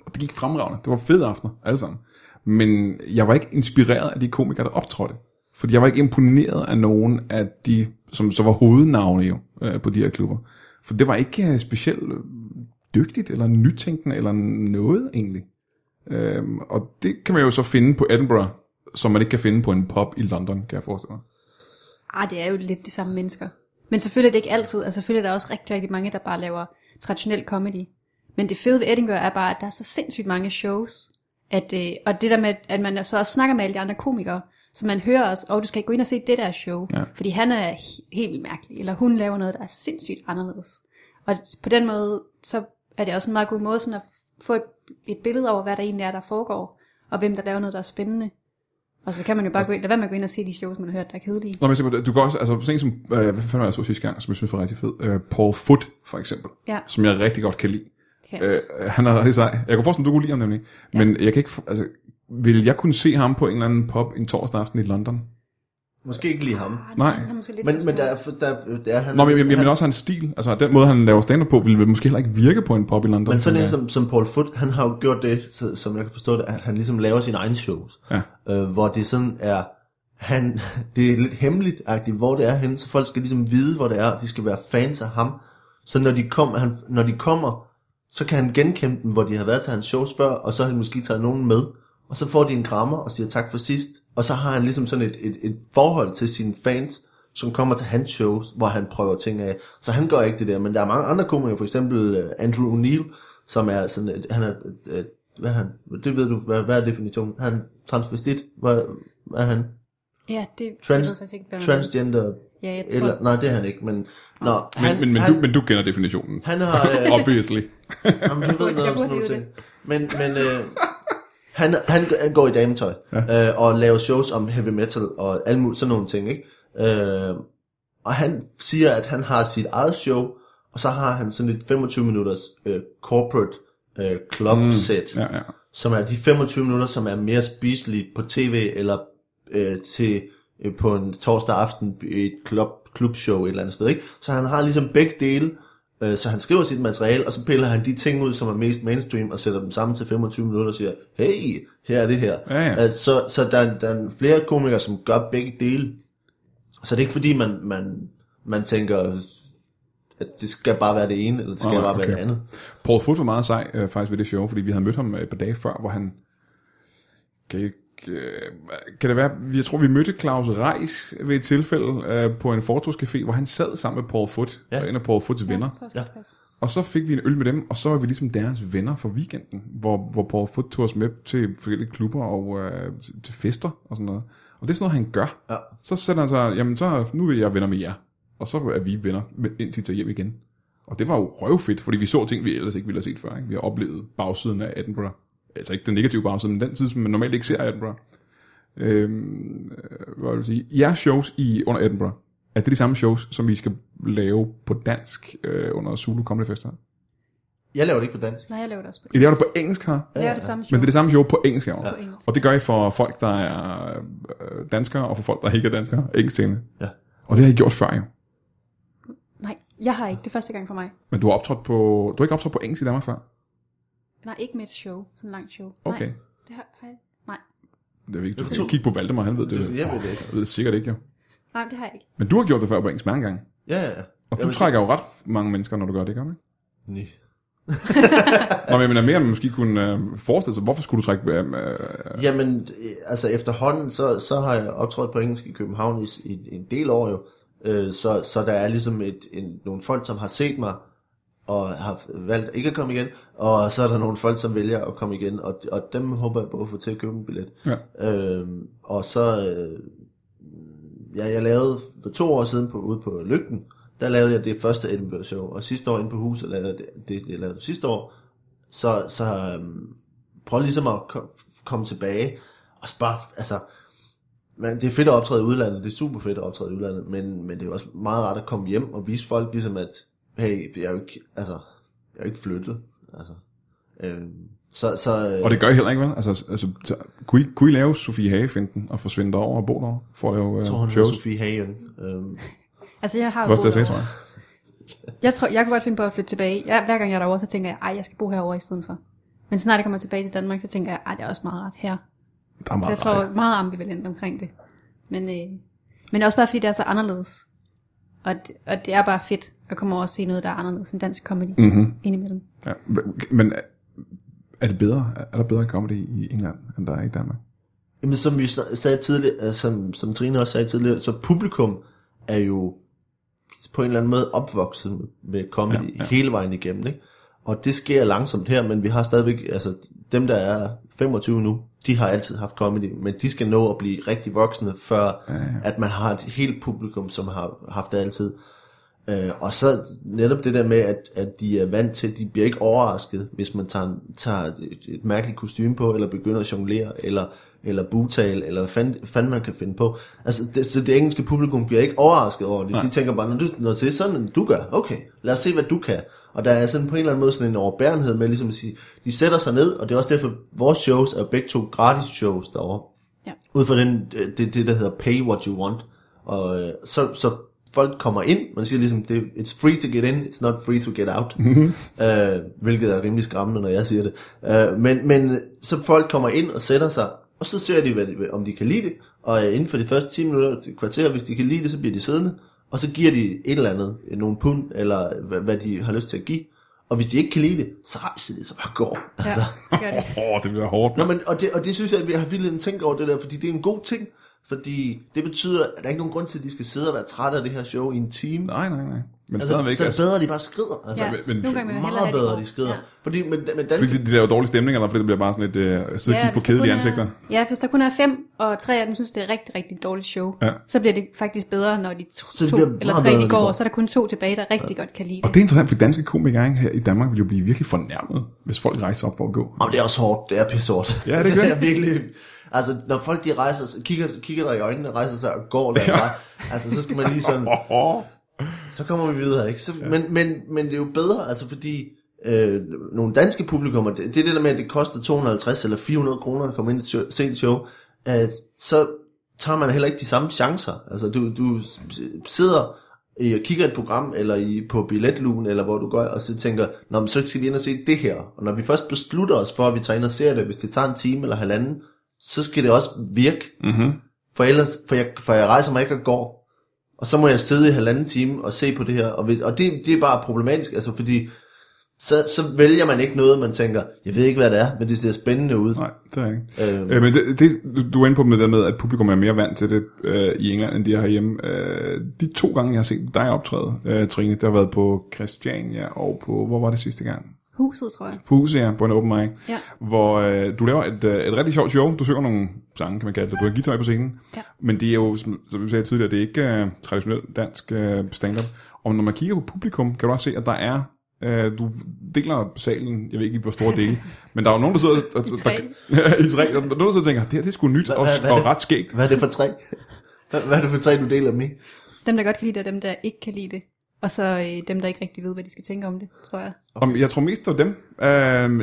Og det gik fremragende. Det var fede aftener, alle sammen. Men jeg var ikke inspireret af de komikere, der optrådte. Fordi jeg var ikke imponeret af nogen af de, som så var hovednavne jo, øh, på de her klubber. For det var ikke øh, specielt øh, dygtigt, eller nytænkende, eller noget egentlig. Øhm, og det kan man jo så finde på Edinburgh, som man ikke kan finde på en pub i London, kan jeg forestille mig.
Ah, det er jo lidt de samme mennesker. Men selvfølgelig er det ikke altid. Altså selvfølgelig er der også rigtig, rigtig mange, der bare laver traditionel comedy. Men det fede ved Edinburgh er bare, at der er så sindssygt mange shows. At, øh, og det der med, at man så også snakker med alle de andre komikere, så man hører også, og du skal gå ind og se det der show.
Ja.
Fordi han er he- helt vildt mærkelig, eller hun laver noget, der er sindssygt anderledes. Og på den måde, så er det også en meget god måde sådan at få et, et billede over, hvad der egentlig er, der foregår, og hvem der laver noget, der er spændende. Og så kan man jo bare gå ind, lad være med at gå ind og se de shows, man har hørt, der er kedelige.
Nå, men simpelthen, du kan også, altså sådan som, øh, hvad fanden var jeg så sidste gang, som jeg synes var rigtig fed, øh, Paul Foot, for eksempel,
Ja,
som jeg rigtig godt kan lide. Øh, han er rigtig sej. Jeg kan forestille mig, du kunne lide ham nemlig. Men jeg kan ikke, altså, vil jeg kunne se ham på en eller anden pub en torsdag aften i London?
Måske ikke lige ham.
Ah,
nej.
han er måske lidt
Men, men der, er, der, er- der er han...
Nå, men jeg, jeg,
han,
men også hans stil, altså den måde, han laver stand på, ville måske heller ikke virke på en pub i London.
men sådan en
tænker
som, som Paul Foot, han har jo gjort det, så, som jeg kan forstå det, at han ligesom laver sine egne shows.
jeg. Ja.
øh, hvor det sådan er, han, [laughs] det er lidt hemmeligt hvor det er henne, så folk skal ligesom vide, hvor det er, og de skal være fans af ham. Så når de, kom, han, når de kommer, så kan han genkende dem, hvor de har været til hans shows før, og så har han måske taget nogen med, og så får de en krammer og siger tak for sidst, og så har han ligesom sådan et, et, et forhold til sine fans, som kommer til hans shows, hvor han prøver ting af. Så han gør ikke det der, men der er mange andre komikere, for eksempel øh, Andrew O'Neill, som er sådan, et, han er, et, hvad er han, det ved du, hvad, hvad er definitionen? Han er transvestit, hvad, hvad er han?
Ja, det
Trans-
jeg ved ikke, hvad
Transgender,
Ja, jeg tror,
eller, nej det er han ikke, men, nå, han,
Men, men, men,
han,
du, men du kender definitionen.
han har, øh,
Obviously.
Jamen, du ved noget om sådan nogle ting. Men, men øh, han, han, han går i dametøj ja. øh, og laver shows om heavy metal og alle mulige sådan nogle ting. Ikke? Øh, og han siger, at han har sit eget show, og så har han sådan et 25 minutters øh, corporate øh, club mm. set,
Ja, ja.
som er de 25 minutter, som er mere spiselige på tv eller øh, til øh, på en torsdag aften i et klub, klubshow et eller andet sted. Ikke? Så han har ligesom begge dele, så han skriver sit materiale, og så piller han de ting ud, som er mest mainstream, og sætter dem sammen til 25 minutter og siger, hey, her er det her.
Ja, ja.
Øh, så så der, der er flere komikere, som gør begge dele. Så det er ikke fordi, man, man, man tænker, at det skal bare være det ene, eller det skal
Nå,
bare være
okay.
det andet.
Paul Foot var meget sej øh, faktisk ved det show, fordi vi havde mødt ham øh, et par dage før, hvor han... Kan, ikke, øh, kan det være... Jeg tror, vi mødte Claus Reis ved et tilfælde øh, på en fortogscafé, hvor han sad sammen med Paul Foot,
Ja.
ja. en af Paul Foots venner.
Ja.
Og så fik vi en øl med dem, og så var vi ligesom deres venner for weekenden, hvor, hvor Paul Foot tog os med til forskellige klubber og øh, til- fester og sådan noget. Og det er sådan noget, han gør.
Ja.
Så sætter han sig, jamen så, nu vil jeg venner med jer. Og så er vi venner, indtil vi tager hjem igen. Og det var jo røvfedt, fordi vi så ting, vi ellers ikke ville have set før. Ikke? Vi har oplevet bagsiden af Edinburgh. Altså ikke den negative bagside, men den side, som man normalt ikke ser af Edinburgh. Øhm, øh, hvad vil jeg sige? Jeres shows i, under Edinburgh, er det de samme shows, som vi skal lave på dansk øh, under Zulu Comedy Festival?
Jeg laver det ikke på dansk.
Nej, jeg laver det også på
I laver det på engelsk her,
Jeg laver det samme show
men det er det samme show på engelsk
på engelsk.
Og det gør I for folk, der er øh, danskere, og for folk, der ikke er danskere, engelsktalende.
Ja.
Og det har I gjort før jo.
Nej, jeg har ikke. Det er første gang for mig.
Men du har optrådt på, du har ikke optrådt på engelsk i Danmark før?
Nej, ikke med et show. Sådan et langt show.
Okay.
Nej, det har, har jeg. Nej.
ved ikke, du kan kigge på Valdemar, han ved det.
Jeg ved det ikke.
Jeg ved det sikkert ikke, jo.
Nej, det har jeg ikke.
Men du har gjort det før på engelsk mange gange.
Ja, ja, ja.
Og
Jeg
du trækker jo ret mange mennesker, når du gør det, gør du ikke?
Nej. [laughs]
Nå, men jeg mener mere, at man måske kunne øh, forestille sig, hvorfor skulle du trække... Øh, øh,
Jamen, øh, altså efterhånden, så, så har jeg optrådt på engelsk i København i, i, i en del år jo. Øh, så, så der er ligesom et, en, nogle folk, som har set mig, og har valgt ikke at komme igen, og så er der nogle folk, som vælger at komme igen, og, og dem håber jeg på at få til at købe en billet.
Ja.
Øh, og så, øh, ja, jeg lavede for to år siden på, ude på Lygten, der lavede jeg det første Edinburgh show, og sidste år inde på huset lavede jeg det, det jeg lavede sidste år, så, så øhm, prøv ligesom at kom, komme tilbage, og bare, altså, men det er fedt at optræde i udlandet, det er super fedt at optræde i udlandet, men, men det er også meget rart at komme hjem og vise folk ligesom, at hey, jeg er jo ikke, altså, jeg er jo ikke flyttet, altså. Øhm, så, så, øh,
og det gør I heller ikke, vel? Altså, altså så, kunne, I, kunne I lave Sofie Hagefinden og forsvinde derover og bo derovre for at lave
jeg tror,
øh,
hun er
shows?
Sofie Hagen. Øhm,
Altså, jeg har
Det var også det, jeg
boet
sagde, tror jeg.
Jeg tror, jeg kunne godt finde på at flytte tilbage. Jeg, hver gang jeg er derovre, så tænker jeg, ej, jeg skal bo herovre i stedet for. Men snart jeg kommer tilbage til Danmark, så tænker jeg, ej, det er også meget rart her.
Der er
Så jeg
meget
tror, jeg er meget ambivalent omkring det. Men, øh, men også bare fordi det er så anderledes. Og det, og det er bare fedt at komme over og se noget, der er anderledes end dansk comedy
mm-hmm.
indimellem.
ja. Men er- er det bedre? Er der bedre comedy i England, end der er i Danmark?
Jamen, som vi sa- sagde tidligere, øh, som, som Trine også sagde tidligere, så publikum er jo på en eller anden måde opvokset med, med comedy
ja.
ja. hele vejen igennem, ikke? Og det sker langsomt her, men vi har stadigvæk, altså dem der er 25 nu, de har altid haft comedy, men de skal nå at blive rigtig voksne, før ja, ja. at man har et helt publikum, som har haft det altid. Øh, og så netop det der med, at, at de er vant til, de bliver ikke overrasket, hvis man tager, tager et, et mærkeligt kostume på, eller begynder at jonglere, eller, eller butale, eller hvad fanden, fanden man kan finde på. Altså, det, så det engelske publikum bliver ikke overrasket over det.
Nej.
De tænker bare, når, du, når det er sådan, du gør, okay, lad os se, hvad du kan. Og der er sådan på en eller anden måde sådan en overbærenhed med, ligesom at sige, de sætter sig ned, og det er også derfor, vores shows er begge to gratis shows derovre.
Ja.
Ud fra den, det, det, der hedder pay what you want. Og øh, så, så folk kommer ind, man siger ligesom, det, it's free to get in, it's not free to get out. Mm-hmm. [laughs] Øh, hvilket er rimelig skræmmende, når jeg siger det. Øh, men, men så folk kommer ind og sætter sig, og så ser de, hvad de, om de kan lide det. Og øh, inden for de første 10 minutter, et kvarter, hvis de kan lide det, så bliver de siddende. Og så giver de et eller andet, øh, nogle pund, eller hvad, hvad de har lyst til at give. Og hvis de ikke kan lide det, så rejser de sig bare går.
Ja,
Altså.
det gør det.
Åh, oh, det bliver hårdt.
Nå, men, og, det, og det synes jeg, at vi har vildt tænkt over det der, fordi det er en god ting. Fordi det betyder, at der er ikke nogen grund til, at de skal sidde og være trætte af det her show i en time.
Nej, nej, nej. Men
Altså,
stadigvæk,
så er det
altså,
bedre, at de bare skrider. Altså,
Ja,
men-
nogle gange
meget bedre, de skrider.
Ja.
Fordi, men, men danske,
fordi det, det er jo dårlig stemning, eller fordi det bliver bare sådan et øh, sidde og
Ja,
kigge på kedelige
kun
ansigter.
Er, ja, hvis der kun er fem, og tre af dem synes, det er et rigtig, rigtig dårligt show,
Ja.
så bliver det faktisk bedre, når de to,
Så det
to eller tre
bedre,
de
de
går,
går.
så er der kun to tilbage, der rigtig godt kan lide
Og
det.
det er interessant, for danske komikere her i Danmark vil jo blive virkelig fornærmet, hvis folk rejser op for at gå.
Om det er også hårdt, det er pisse hårdt.
Ja, det er det. [laughs]
er virkelig... Altså, når folk de rejser kigger, kigger der i øjnene, rejser sig og går der, ja. altså, så skal man lige sådan, [laughs] så kommer vi videre, ikke? Så, ja. men, men, men det er jo bedre, altså fordi øh, nogle danske publikummer, det, det er det der med, at det koster 250 eller 400 kroner at komme ind se et show, at så tager man heller ikke de samme chancer. Altså, du, du sidder i og kigger et program, eller i, på billetlugen, eller hvor du går, og så tænker, Nå, men så skal vi ind og se det her. Og når vi først beslutter os for, at vi tager ind og ser det, hvis det tager en time eller halvanden, så skal det også virke.
Mm-hmm.
For ellers, for jeg, for jeg rejser mig ikke og går. Og så må jeg sidde i halvanden time og se på det her. Og, hvis, og det, det er bare problematisk, altså fordi, så, så vælger man ikke noget, man tænker, jeg ved ikke, hvad det er, men det ser spændende ud.
Nej, det er ikke.
Øhm,
Øh, men det, det, du er inde på med det med, at publikum er mere vant til det øh, i England, end de er herhjemme. Øh, de to gange, jeg har set dig optræde, øh, Trine, det har været på Christiania og på, hvor var det sidste gang?
Huset, tror jeg.
Huset, ja, på en open mic.
Ja.
Hvor øh, du laver et, øh, et rigtig sjovt show. Du synger nogle sange, kan man kalde det. Du har guitar på scenen.
Ja.
Men det er jo, som, som vi sagde tidligere, det er ikke øh, traditionelt dansk øh, stand-up. Og når man kigger på publikum, kan du også se, at der er Øh, du deler salen, jeg ved ikke, hvor stor del, [laughs] men der er jo nogen, der sidder... Der, [laughs]
I tre.
Der, I tre. Der, er nogen, der sidder og tænker, det her det er sgu nyt
Hvad-
og,
er
og ret skægt.
Hvad er det for tre? Hvad, hvad er det for tre, du deler med?
Dem, der godt kan lide det, og dem, der ikke kan lide det. Og så øh, dem, der ikke rigtig ved, hvad de skal tænke om det, tror jeg.
Om, jeg tror mest, det var dem. Øh,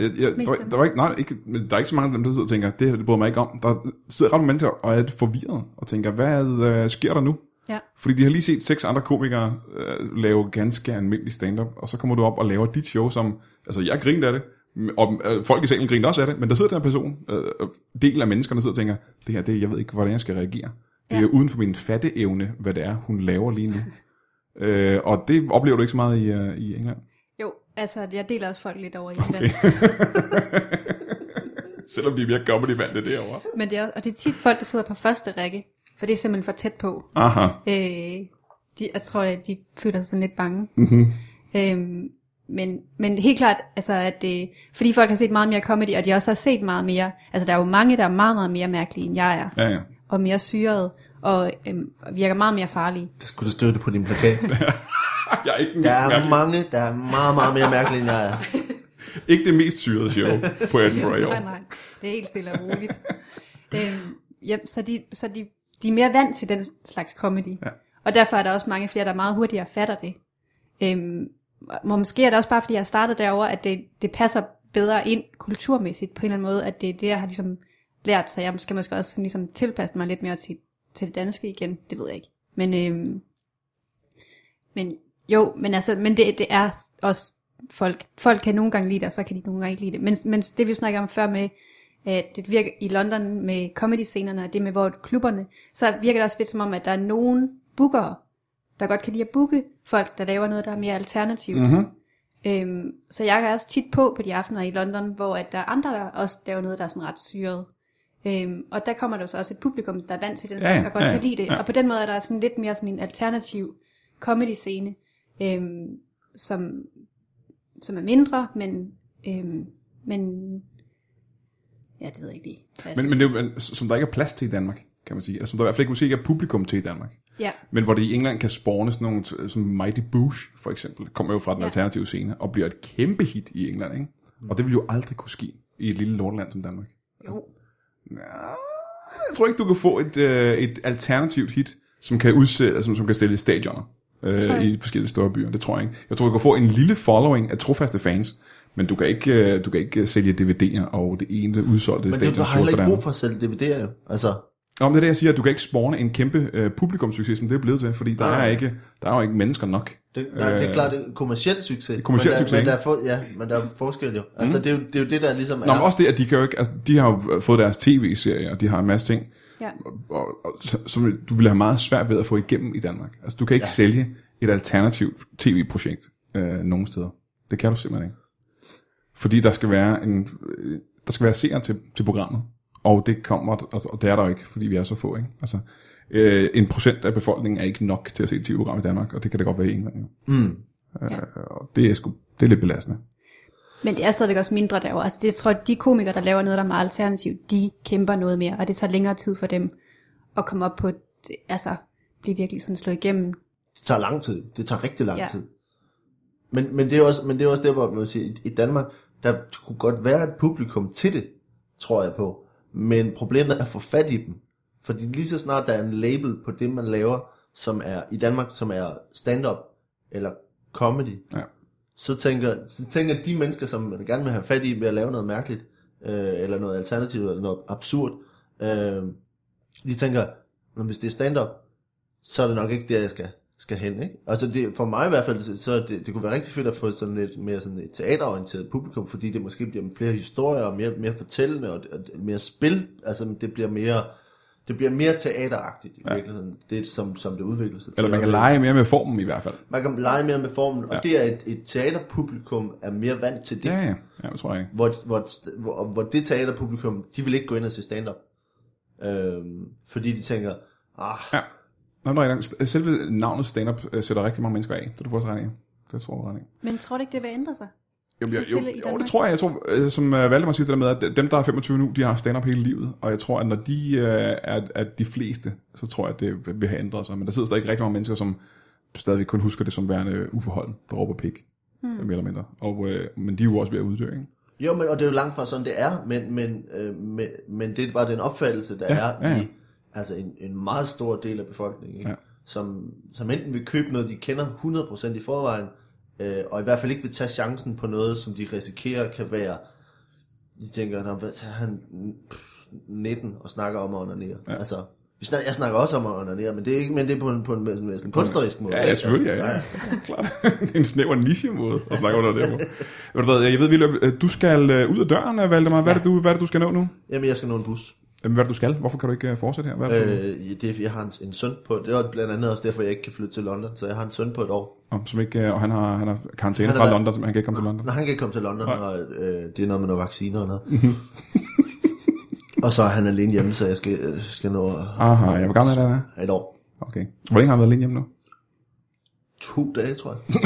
jeg, jeg, der, var,
dem.
der, var ikke, nej, ikke, der er ikke så mange af dem, der sidder og tænker, det her det bryder mig ikke om. Der sidder ret mange mennesker og er forvirret og tænker, hvad øh, sker der nu?
Ja.
Fordi de har lige set seks andre komikere øh, lave ganske almindelig stand-up, og så kommer du op og laver dit show, som, altså jeg griner af det, Og øh, folk i salen griner også af det, men der sidder der en person, øh, øh, del af menneskerne sidder og tænker, det her, det, jeg ved ikke, hvordan jeg skal reagere. Det er
Ja.
uden for min fatteevne, hvad det er, hun laver lige nu. [laughs] øh, og det oplever du ikke så meget i, uh, i England.
Jo, altså jeg deler også folk lidt over i England. [laughs]
Selvom de er mere comedy det derovre.
Men det er, og det er tit folk, der sidder på første række, for det er simpelthen for tæt på.
Aha.
Øh, de, jeg tror, at de føler sig sådan lidt bange.
Mm-hmm.
Øhm, men, men helt klart, altså at det, fordi folk har set meget mere comedy, og de også har set meget mere, altså der er jo mange, der er meget, meget mere mærkelige, end jeg er,
Ja, ja.
og mere syrede, og øhm, virker meget mere farlige.
Det skulle du skrive det på din plakat. [laughs]
Jeg er ikke den
Der er
mærkelige.
mange, der er meget, meget mere mærkelige, end jeg er. [laughs]
Ikke det mest syrede show på Edinburgh i år.
nej, nej, det er helt stille og roligt. øhm, ja, så de, så de, de er mere vant til den slags comedy.
Ja.
Og derfor er der også mange flere, der meget hurtigere fatter det. Øhm, og måske er det også bare, fordi jeg har startet derovre, at det, det passer bedre ind kulturmæssigt på en eller anden måde, at det er det, jeg har ligesom lært, så jeg skal måske også sådan ligesom tilpasse mig lidt mere til, til det danske igen. Det ved jeg ikke. Men, øhm, men jo, men altså, men det, det er også folk, folk kan nogle gange lide det, og så kan de nogle gange ikke lide det. Men, men det vi snakker om før med, at det virker i London med comedy-scenerne, og det med hvor klubberne, så virker det også lidt som om, at der er nogen bookere, der godt kan lide at booke folk, der laver noget, der er mere alternativt.
Mm-hmm.
Øhm, så jeg er også tit på på de aftener i London, hvor at der er andre, der også laver noget, der er sådan ret syret. Øhm, og der kommer der så også et publikum, der er vant til den slags,
ja,
der godt
ja,
kan lide det.
ja.
Og på den måde er der sådan lidt mere sådan en alternativ comedy-scene, øhm, som, som er mindre, men, øhm, men ja, det ved jeg ikke lige.
Men, men det er jo, som der ikke er plads til i Danmark, kan man sige. Eller som der i hvert fald ikke måske ikke er publikum til i Danmark.
Ja,
Men hvor det i England kan spawne sådan nogle, som Mighty Bush for eksempel, kommer jo fra den
Ja.
alternative scene, og bliver et kæmpe hit i England, ikke? Og det vil jo aldrig kunne ske i et lille lorteland som Danmark.
jo.
Jeg tror ikke, du kan få et, øh, et alternativt hit, som kan udsætte, altså, som kan stille stadioner øh, i forskellige store byer. Det tror jeg ikke. Jeg tror, du kan få en lille following af trofaste fans, men du kan ikke, øh, du kan ikke øh, sælge DVD'er og det ene udsolgte
Men det,
stadion.
du har heller ikke brug for at sælge DVD'er jo. Altså,
Nå, men det er det, jeg siger, at du kan ikke spawne en kæmpe øh, publikumssucces, som det er blevet til, fordi der
Nej.
er, ikke, der er jo ikke mennesker nok.
det, nej, det er
Øh,
klart, det er kommersiel succes.
kommerciel
men der,
succes,
Men der er for, ja, men der er forskel jo. Altså, det, er jo, det er jo det, der ligesom
Nå,
er.
men også det, at de kan jo ikke, altså, de har jo fået deres tv-serier, og de har en masse ting,
Ja.
og, og, som du ville have meget svært ved at få igennem i Danmark. Altså, du kan ikke ja.
Ja.
sælge et alternativt tv-projekt øh, nogen steder. Det kan du simpelthen ikke. Fordi der skal være en, øh, der skal være seere til, til programmet, og det kommer, og, og det er der jo ikke, fordi vi er så få, ikke? Altså, øh, en procent af befolkningen er ikke nok til at se et tv-program i Danmark, og det kan det godt være i England, jo.
Mm.
Ja.
Og det er sgu, det er lidt belastende.
Men det er stadigvæk også mindre derovre. Altså det jeg tror jeg, de komikere, der laver noget, der er meget alternativt, de kæmper noget mere, og det tager længere tid for dem at komme op på, et, altså blive virkelig sådan slå igennem.
Det tager lang tid. Det tager rigtig lang
Ja.
tid. Men, men, det er også, men det er også der, hvor man siger, i, i Danmark, der kunne godt være et publikum til det, tror jeg på. Men problemet er at få fat i dem. Fordi lige så snart der er en label på det, man laver, som er i Danmark, som er stand-up eller comedy,
Ja.
så, tænker, så tænker de mennesker, som man gerne vil have fat i ved at lave noget mærkeligt, øh, eller noget alternativt, eller noget absurd, øh, de tænker, "Nå, hvis det er stand-up, så er det nok ikke der, jeg skal, skal hen. Ikke? Altså det, for mig i hvert fald, så- det, det kunne være rigtig fedt at få sådan lidt mere sådan et teaterorienteret publikum, fordi det måske bliver flere historier, og mere, mere fortællende, og, og mere spil. Altså det bliver mere, det bliver mere teateragtigt i
Ja.
virkeligheden, det som, som det udvikler sig til.
Eller man kan lege mere med formen i hvert fald.
Man kan lege mere med formen, og
ja.
det er et, et teaterpublikum er mere vant til det.
Ja, ja. Ja, det tror jeg ikke.
Hvor, hvor, hvor, hvor det teaterpublikum, de vil ikke gå ind og se stand-up. Øhm, fordi de tænker, ah,
Ja. Nå, nå, ja, selve navnet stand-up øh, sætter rigtig mange mennesker af. Det er du får ret i. Det tror jeg ret i.
Men tror du ikke, det vil ændre sig?
Jo,
Så
jo, jo, det tror jeg. Jeg tror, øh, som uh, Valdemar siger det der med, at dem, der er 25 nu, de har stand-up hele livet. Og jeg tror, at når de uh, er, er de fleste, så tror jeg, at det vil have ændret sig. Men der sidder stadig rigtig mange mennesker, som stadigvæk kun husker det som værende uforhold, der råber pik. Hmm. Mere eller mindre. Og, uh, men de er jo også ved at uddø, ikke?
jo, men, og det er jo langt fra sådan, det er, men, men, øh, men, men det var den opfattelse, der
ja,
er
ja, ja.
i altså en, en meget stor del af befolkningen, ikke?
Ja.
Som, som enten vil købe noget, de kender 100% i forvejen, øh, og i hvert fald ikke vil tage chancen på noget, som de risikerer kan være, de tænker, Nå, hvad, han pff, 19 og snakker om at onanere.
Ja.
Ja. Altså, Vi snakker, jeg snakker også om at onanere, men det er ikke, men det er på en, på en, sådan en kunstnerisk måde.
Ja, ja, selvfølgelig, ja, ja. [laughs] Klart. det er en snæver niche-måde at snakke under det. Ved du hvad, jeg ved, øh, du skal øh, ud af døren, Valdemar. Hvad er det, du, hvad er det, du skal nå nu?
Jamen, jeg skal nå en bus.
Jamen, hvad det, du skal? Hvorfor kan du ikke øh, fortsætte her? Hvad er det, du...
Øh, det, er- jeg har en, en søn på, det er blandt andet også derfor, jeg ikke kan flytte til London, så jeg har en søn på et år.
Om, som ikke, øh, og han har, han har karantæne
Han
fra
været-
London, så han kan ikke komme til London.
Når han kan ikke komme til London,
Nej.
og øh, det er noget med nogle vacciner og noget. [laughs] og så er han alene hjemme, så jeg skal, øh, skal nå
Aha, ja, hvor gammel er det?
et år.
Okay. Hvor længe har han været alene hjemme nu?
To dage, tror jeg.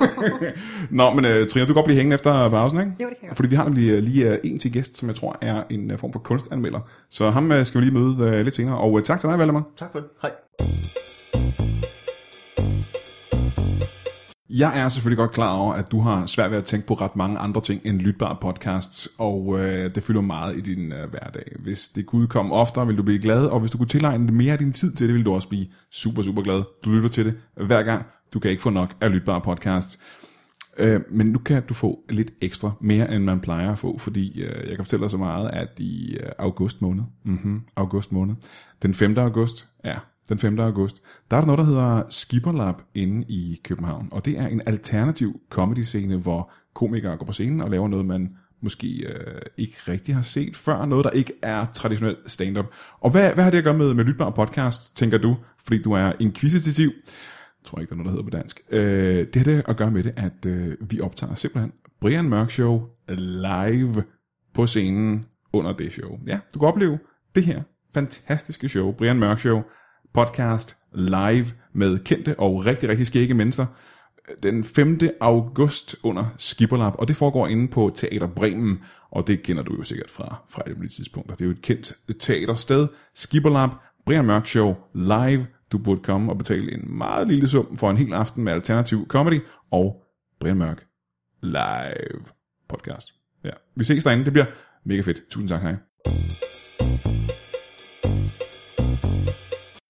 [laughs]
Nå, men uh, Trine, du kan godt blive hængende efter pausen, ikke?
Jo, det kan jeg.
Fordi vi har nemlig øh, lige uh, en til gæst, som jeg tror er en uh, form for kunstanmelder. Så ham uh, skal vi lige møde uh, lidt senere. Og uh, tak til dig, Valdemar.
Tak for det. Hej.
Jeg er selvfølgelig godt klar over, at du har svært ved at tænke på ret mange andre ting end lytbare podcasts, og øh, det fylder meget i din øh, hverdag. Hvis det kunne komme oftere, vil du blive glad, og hvis du kunne tilegne mere af din tid til det, vil du også blive super, super glad. Du lytter til det hver gang. Du kan ikke få nok af lytbare podcasts. Øh, men nu kan du få lidt ekstra, mere end man plejer at få, fordi øh, jeg kan fortælle dig så meget, at i øh, august måned, mm-hmm, august måned, den 5. august, ja, den 5. august, der er der noget, der hedder Skipperlab inde i København, og det er en alternativ comedy-scene, hvor komikere går på scenen og laver noget, man måske øh, ikke rigtig har set før, noget, der ikke er traditionel stand-up. Og hvad, hvad har det at gøre med, med lytbare podcast, tænker du, fordi du er inquisitiv? Jeg tror ikke, der er noget, der hedder på dansk. Øh, det har det at gøre med det, at øh, vi optager simpelthen Brian Mørk Show live på scenen under det show. Ja, du kan opleve det her fantastiske show, Brian Mørk Show, podcast live med kendte og rigtig, rigtig skægge mennesker øh, den 5. august under Skipperlab, og det foregår inde på Teater Bremen, og det kender du jo sikkert fra, fra et af tidspunkter. Det er jo et kendt teatersted. Skipperlab, Brian Mørk Show, live. Du burde komme og betale en meget lille sum for en hel aften med alternativ comedy og Brian Mørk live podcast. Ja. Vi ses derinde, det bliver mega fedt. Tusind tak, hej.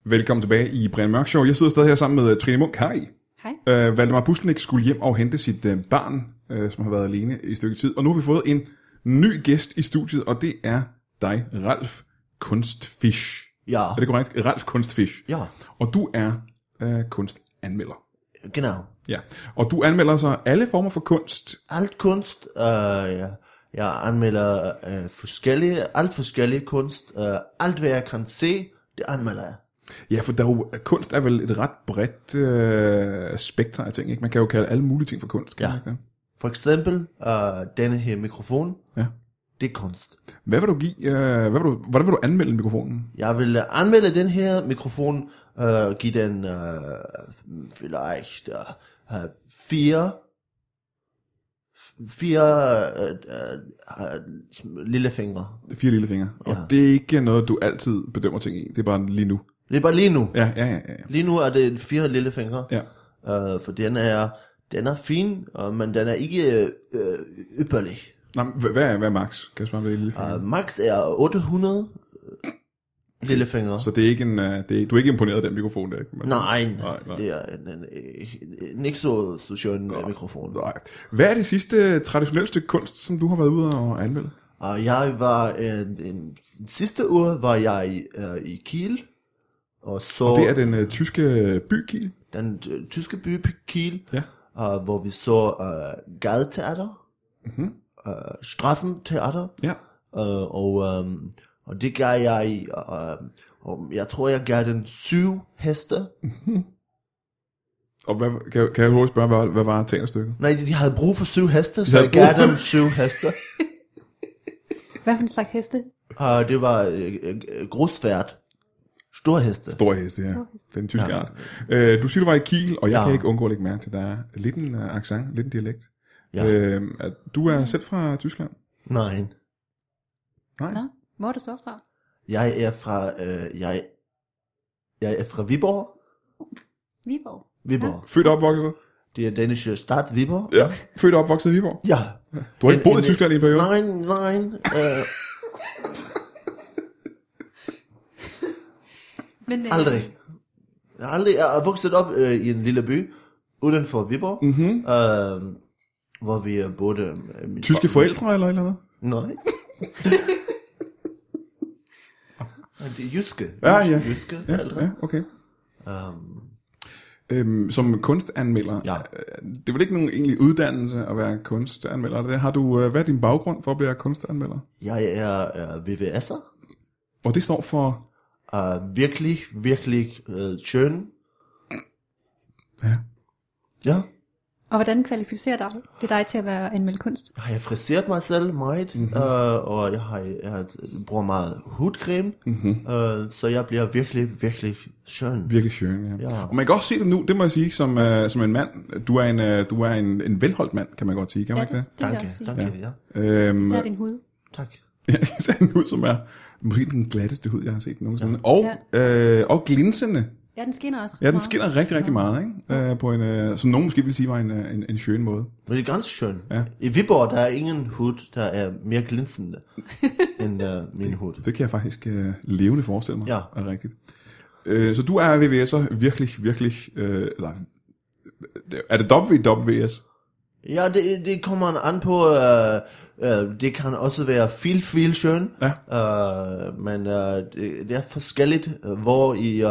Velkommen tilbage i Brian Mørk Show. Jeg sidder stadig her sammen med øh, Trine Munk. Hej.
Hej.
Øh, Valdemar Buslenik skulle hjem og hente sit øh, barn, øh, som har været alene i et stykke tid. Og nu har vi fået en ny gæst i studiet, og det er dig, Ralf Kunstfisch.
Ja,
Er det korrekt? Ralf Kunstfisch.
ja,
Og du er øh, kunstanmelder.
genau.
Ja. Og du anmelder så alle former for kunst.
Alt kunst, øh, ja. jeg anmelder øh, forskellige, alt forskellige kunst. Øh, alt hvad jeg kan se, det anmelder jeg.
Ja, for der er jo, kunst er vel et ret bredt øh, spekter af ting. Ikke? Man kan jo kalde alle mulige ting for kunst. Kan
Ja.
ikke?
For eksempel, øh, denne her mikrofon,
ja.
det er kunst.
Hvad vil du give? Øh, hvad vil du, hvordan vil du anmelde mikrofonen?
Jeg vil anmelde den her mikrofon, øh, give den øh, vielleicht øh, øh, fire, fire øh, øh, øh, lille fingre.
Fire lille fingre. Og
Ja.
det er ikke noget, du altid bedømmer ting i. Det er bare lige nu.
Det er bare lige nu.
Ja, ja, ja. ja.
Lige nu er det fire lille fingre,
ja.
øh, for den er, den er fin, øh, men den er ikke øh, ypperlig.
Men hvad, er, hvad er max? Kan jeg er lille fingre?
Uh, max er 800 øh, lille fingre.
Så det er ikke en, uh, det er, du er ikke imponeret af den mikrofon der? man-
Nej,
nej, nej.
det er en, en, en, en ikke så, så skøn øh, mikrofon.
nej. Hvad er det sidste traditionelle stykke kunst, som du har været ude og anmelde?
Og jeg var, en, en, sidste uge var jeg uh, i Kiel, og så
Og det er den uh, tyske by Kiel.
den øh, tyske by Kiel,
Ja.
uh, hvor vi så uh, gadeteater,
Mhm.
uh, Strassenteater,
Ja.
uh, og, um, og det gav jeg, uh, og jeg tror jeg gav den syv heste.
Og hvad, kan, kan jeg hurtigt spørge, hvad, hvad var teaterstykket?
Nej, de havde brug for syv heste, så
havde
jeg gav dem syv heste. [laughs]
Hvad for en slags heste?
Og det var øh, øh, grusfærd. Store heste.
Ja.
Stor heste.
Det er en tysk
Ja.
art. Uh, du siger, du var i Kiel, og jeg
Ja.
kan ikke undgå at lægge mærke til, at der er lidt en uh, accent, lidt en dialekt.
Ja.
At du er selv fra Tyskland?
Nej.
Nej.
Nå, hvor er du så fra?
Jeg er fra, øh, jeg, jeg er fra Viborg.
Viborg.
Viborg.
Født og opvokset?
Det er danish stat Viborg.
Ja. Født og opvokset i Viborg?
Ja.
Du har ikke
En-
boet i
en-
Tyskland i en periode?
Nej, nej. Øh,
Men, øh,
aldrig. Jeg har aldrig. Jeg er vokset op øh, i en lille by uden for Viborg.
Mm-hmm.
Øh, hvor vi er både... Øh,
Tyske
far-
forældre eller eller andet?
Nej. [laughs] Det er jyske.
Ja, ja.
Jyske
Ja,
forældre.
ja okay.
Um,
Øhm, som kunstanmelder,
Ja.
øh, det er vel ikke nogen egentlig uddannelse at være kunstanmelder? er Det har du, øh, hvad er din baggrund for at blive kunstanmelder?
jeg er, er VVS'er.
Og det står for...
Uh, virkelig, virkelig uh, skøn.
Ja.
Ja.
Og hvordan kvalificerer dig, det dig til at være anmeldt kunst?
Jeg har friseret mig selv meget,
Mhm.
mm-hmm. uh, og jeg, har, jeg bruger meget hudcreme, mm-hmm. uh, så jeg bliver virkelig, virkelig skøn.
Virkelig skøn, ja.
Ja.
Og man kan også se det nu, det må jeg sige, som, uh, som en mand. Du er en, uh, du er en, en velholdt mand, kan man godt sige, kan man
Ja,
ikke
det, det jeg
Danke, ja.
det? Øhm,
Især din hud.
Tak. [laughs]
ja, især en hud, som er måske den glatteste hud, jeg har set nogensinde. Ja. Og, øh, og glinsende.
Ja, den skinner også.
Ja, den
meget.
skinner rigtig, rigtig meget, ikke? Øh, på en, øh, som nogen måske vil sige var en, øh, en, en skøn måde.
Men det er ganske skøn.
Ja.
I Viborg, der er ingen hud, der er mere glinsende [laughs] end uh, min hud.
Det kan jeg faktisk øh, levende forestille mig.
Ja.
Er rigtigt. Øh, så du er VVS'er virkelig, virkelig... Øh, eller, er det WWS?
Ja, det, det kommer an på, uh, uh, det kan også være viel, viel skøn.
Ja.
Uh, men uh, det, det er forskelligt, uh, hvor i, uh,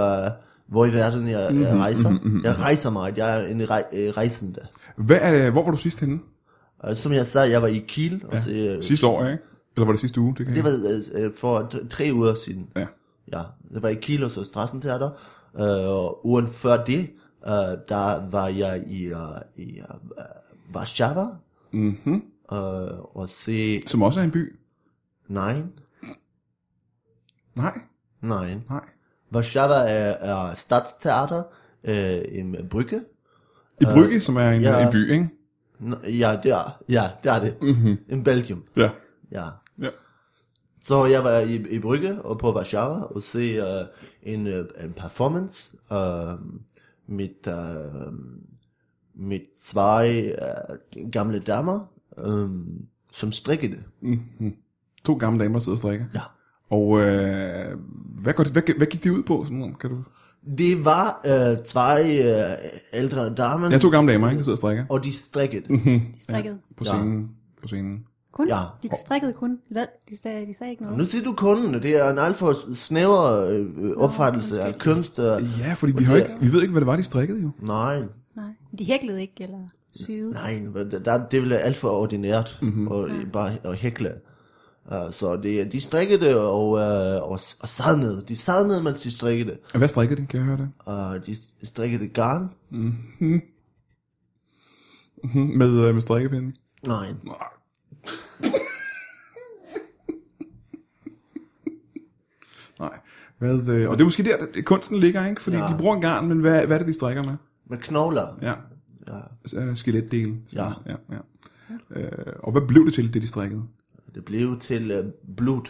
hvor i verden jeg,
Mhm,
jeg rejser. Jeg rejser meget, jeg er en rej, øh, rejsende.
Hvad er det, hvor var du sidst henne?
Uh, som jeg sagde, jeg var i Kiel, og så, uh,
Sidste år, ikke? Eller var det sidste uge? Det, kan
det var uh, for tre uger siden.
Ja.
Ja, det var i Kiel og så Strassentheater. Uh, og ugen før det, uh, der var jeg i, uh, i uh, Warszawa.
Mm-hmm.
Uh, og se...
Som også er en by?
Nej,
Nej,
nej.
nej.
Warszawa er, er stadsteater uh, i Brygge.
I Brygge, som er en,
ja.
en by, ikke?
Ja, det er, ja, det er det.
Mm-hmm.
I Belgium,
Ja.
ja.
ja.
Så jeg var i, i Brygge og på Warszawa og se uh, en, uh, en performance uh, med, uh, med zwei uh, gamle damer, um, som strikkede.
Mm-hmm. To gamle damer, der sidder og strikker.
Ja.
Og øh, hvad, går det, hvad, hvad gik det ud på? Sådan, kan du...
Det var uh, zwei uh, ældre damer,
Ja, to gamle damer, ikke? Der sidder og strikker.
og de strikkede.
De strikkede.
På
Ja.
scenen. På scenen.
Kun?
Ja.
De strikkede kun. Hvad? De sagde, de sagde ikke noget.
Nu siger du kunden, det er en alt for snæver øh, opfattelse af kunst. Uh,
Ja, fordi vi, har ikke, vi ved ikke, hvad det var, de strikkede jo.
nej,
Nej. De hæklede ikke, eller syede.
nej, der, det ville alt for ordinært mm-hmm. og bare at hækle. Uh, så det, de strikkede og, uh, og, og sad ned. De sad ned, mens de strikkede.
Og hvad strikkede de? Kan jeg høre det?
Uh, de strikkede garn.
Mm-hmm. Med, øh, med strikkepinde?
Nej.
Nej. [laughs] Nej. Hvad, øh, og det er måske der, kunsten ligger, ikke? Fordi ja.
Ja.
de bruger en garn, men hvad, hvad er det, de strikker med?
Med knogler.
Ja,
Ja.
øh, skeletdele.
Ja.
ja, ja. Øh, og hvad blev det til, det de strikkede?
Det blev til uh, blod.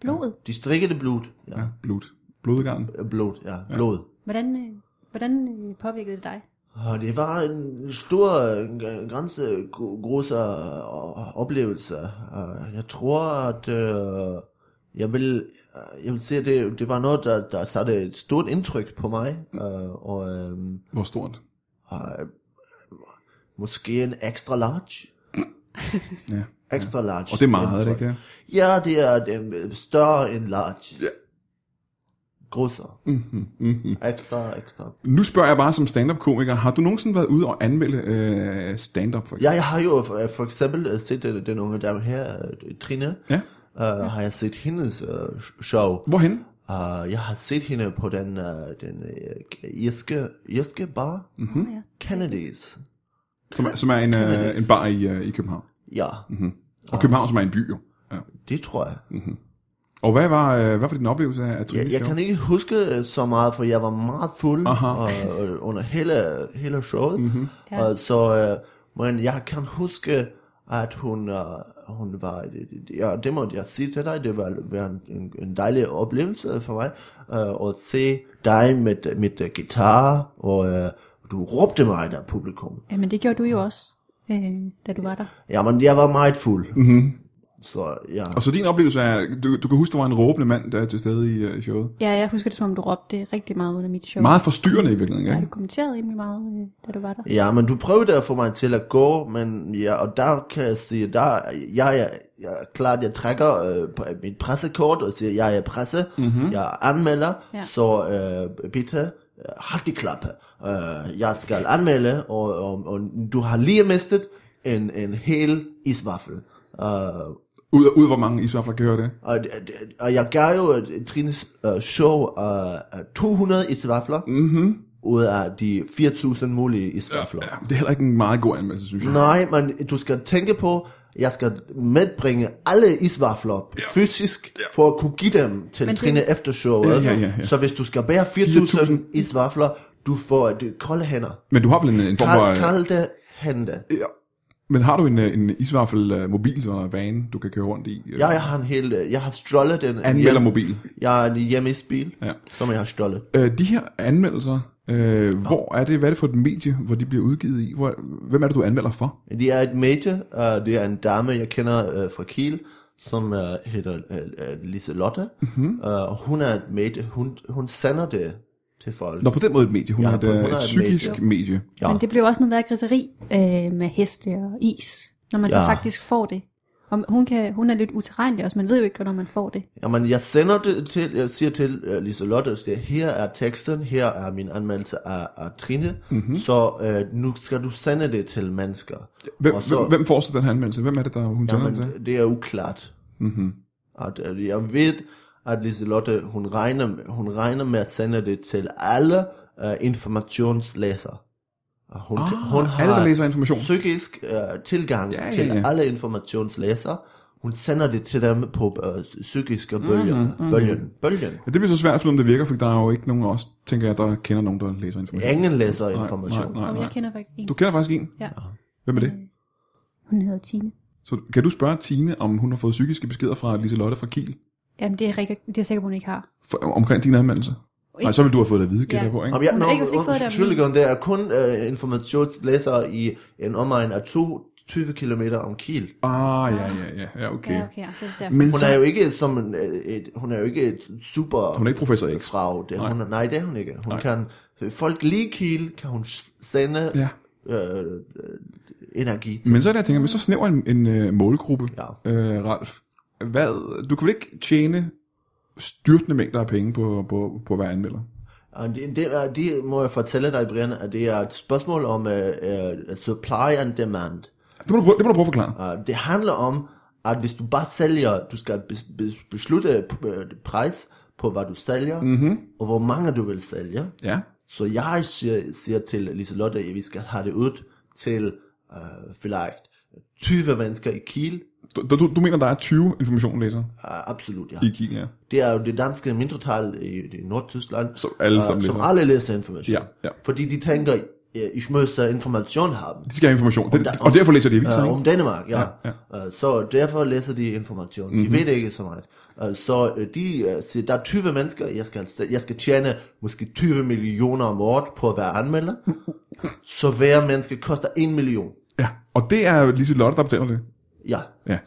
Blodet.
De strikkede blod. Ja.
Ja, blod. Blodgarn.
ja. Blod, ja. Blod.
Hvordan, øh, hvordan øh, påvirkede det dig?
Og det var en stor, øh, ganske groß øh, oplevelse. Øh, Jeg tror, at øh, jeg vil, øh, jeg vil sige, at det, det var noget, der, der satte et stort indtryk på mig. øh, Og øh,
Hvor stort?
øh, måske en extra large.
Ja. [laughs]
Extra large.
Og det er meget, er det ikke det?
Ja, det er, det er større end large.
Ja.
Grosser.
Mm-hmm, mm-hmm.
Ekstra, ekstra.
Nu spørger jeg bare som stand-up-komiker, har du nogensinde været ude og anmelde øh, stand-up for eksempel?
Ja, jeg har jo for, for eksempel øh, set den, den unge dame her, øh, Trine.
Ja.
Uh, har jeg set hendes uh, show.
Hvorhen?
Uh, jeg har set hende på den, uh, den uh, irske, irske bar,
Mm-hmm.
Ja.
Kennedys.
Som, er- som er en, øh, en bar i, øh, i København.
Ja,
Mm-hmm. Og København, som er en by jo. Ja.
det tror jeg.
Og hvad var, øh, hvad var din oplevelse af
Jeg,
Trines
jeg kan ikke huske øh, så meget, for jeg var meget fuld
Aha.
og, øh, under hele, hele showet.
Mm-hmm.
Ja.
Og så, uh, men jeg kan huske, at hun, uh, hun var, ja, det må jeg sige til dig, det var, var en, en, dejlig oplevelse for mig, uh, at se dig med, med guitar, og uh, du råbte mig der publikum.
Jamen det gjorde du jo også, øh, da du var der.
Jamen, jeg var meget fuld.
Mm-hmm.
Så ja.
Og så din oplevelse er, du, du kan huske, der var en råbende mand, der er til stede i, uh, showet.
Ja, jeg husker det som om, du råbte rigtig meget under mit show.
Meget forstyrrende i virkeligheden,
Har
ikke?
du kommenteret rimelig meget, øh, da du var der?
Ja, men du prøvede at få mig til at gå, men ja, og der kan jeg sige, der, jeg, jeg, jeg klart, jeg trækker øh, på mit pressekort og siger, jeg er presse, mm-hmm. jeg anmelder,
Ja.
ja. så øh, bitte, øh, hold de klappe. Øh, jeg skal anmelde, og, og, og du har lige mistet en, en hel isvaffel. Øh,
Ud, ud hvor mange isvafler kan høre det?
og, og jeg gav jo et, et Trines uh, show af uh, 200 isvafler,
Mhm.
ud af de 4.000 mulige isvafler.
Ja, det er heller ikke en meget god anmeldelse, synes jeg.
Nej, men du skal tænke på, jeg skal medbringe alle isvafler fysisk, for at kunne give dem til
Men det-
Trine efter showet.
Ja, ja, ja, ja.
Så hvis du skal bære 4.000 isvafler, du får et kolde hænder.
Men du har vel en, en form for...
Kald, kalde hænder.
Ja. Men har du en, øh, en isvaffel uh, mobil, så van, du kan køre rundt i?
Ja, jeg har en hel, øh, jeg har stjålet den.
Anmelder mobil.
Jeg har en hjemmesbil,
Ja.
som jeg har stjålet.
Øh, de her anmeldelser, øh, hvor er det, hvad er det for et medie, hvor de bliver udgivet i? Hvor, hvem er det, du anmelder for?
Det er et medie, uh, det er en dame, jeg kender uh, fra Kiel, som uh, hedder uh, uh, Liselotte. Mm-hmm. Uh, hun er et medie, hun, hun sender det til folk.
Nå, på den måde et medie. Hun
Ja,
er et,
hun er
øh,
et
et psykisk medie. medie.
Ja.
Men det blev også noget værd griseri øh, med heste og is, når man ja. så faktisk får det. Og hun, kan, hun er lidt utilregnelig også, man ved jo ikke, hvornår man får det.
Jamen, jeg sender det til, jeg siger til uh, Liselotte, at her er teksten, her er min anmeldelse af, af Trine, mm-hmm. så uh, nu skal du sende det til mennesker.
Hvem,
Og så-
hvem, får så den her anmeldelse? Hvem er det, der hun sender den til?
Jamen, det er uklart. Mm-hmm. At, at jeg ved, at Liselotte, hun regner, hun regner med at sende det til alle uh, informationslæsere. Og Hun,
Ah,
hun har
alle, der læser information.
psykisk uh, tilgang
Ja, ja,
til
ja.
alle informationslæsere. Hun sender det til dem på uh, psykiske bølgen. Mm, mm. Bølgen. Bølgen.
Ja, det bliver så svært at finde, om det virker, for der er jo ikke nogen os, tænker jeg, der kender nogen, der læser information.
Ingen læser
Nej,
information.
nej, nej,
Og
nej.
jeg kender faktisk en.
Du kender faktisk en.
Ja.
Hvem er det?
Hun hedder Tine.
Så kan du spørge Tine, om hun har fået psykiske beskeder fra Liselotte fra Kiel
Jamen, det er, rigtig, det er jeg sikker på, hun ikke har.
for, omkring din anmeldelse? Nej, så vil du have fået det at vide, gætter jeg på, ikke?
Om jeg,
Hun har ikke- ikke fået det af
Entschuldigung, der er kun uh, informationslæsere i en omegn af 22 km om Kiel.
Ah, ja, ja, ja, ja, okay.
Ja, okay, ja, er.
Men
Hun
så,
er jo ikke som en, øh, et, hun er jo ikke et super
hun er ikke professor X.
frag. Det,
Nej.
hun, er- nej, det er hun ikke. Hun kan, folk lige Kiel kan hun sende
Ja.
øh, øh, energi.
Men så er det, jeg tænker, med så snæver en, en uh, målgruppe,
Ja.
øh, Ralf. Hvad, du kan vel ikke tjene styrtende mængder af penge på, på, på være anmelder?
Det, det, er, det må jeg fortælle dig, Brian, at det er et spørgsmål om uh, uh, supply and demand.
Det må du, prøve- det må du prøve at forklare.
Uh, det handler om, at hvis du bare sælger, du skal bes, bes, beslutte øh, pris på, hvad du sælger, mm-hmm. og hvor mange du vil sælge.
Ja.
Så jeg siger, siger til Liselotte, at vi skal have det ud til uh, vielleicht 20 mennesker i Kiel.
Du, du, du mener, der er 20 informationlæsere
Uh, absolut, ja.
i Kiel, ja?
Det er jo det danske mindretal i, i Nordtyskland,
Som alle
uh, som
læser.
alle læser information.
Ja, ja.
Fordi de tænker, ja, jeg måste information haben.
De skal have information. Det,
der-
og derfor læser de aviser,
Uh,
ikke?
om Danmark, ja.
Ja,
ja. Uh, så derfor læser de information. De
Mhm.
ved ikke så meget. Uh, så de siger, der er 20 mennesker, jeg skal, jeg skal tjene måske 20 millioner om året på at være anmelder. [laughs] så hver menneske koster 1 million.
Ja. Og det er Lise Lotte, der betaler det.
Ja.
Ja.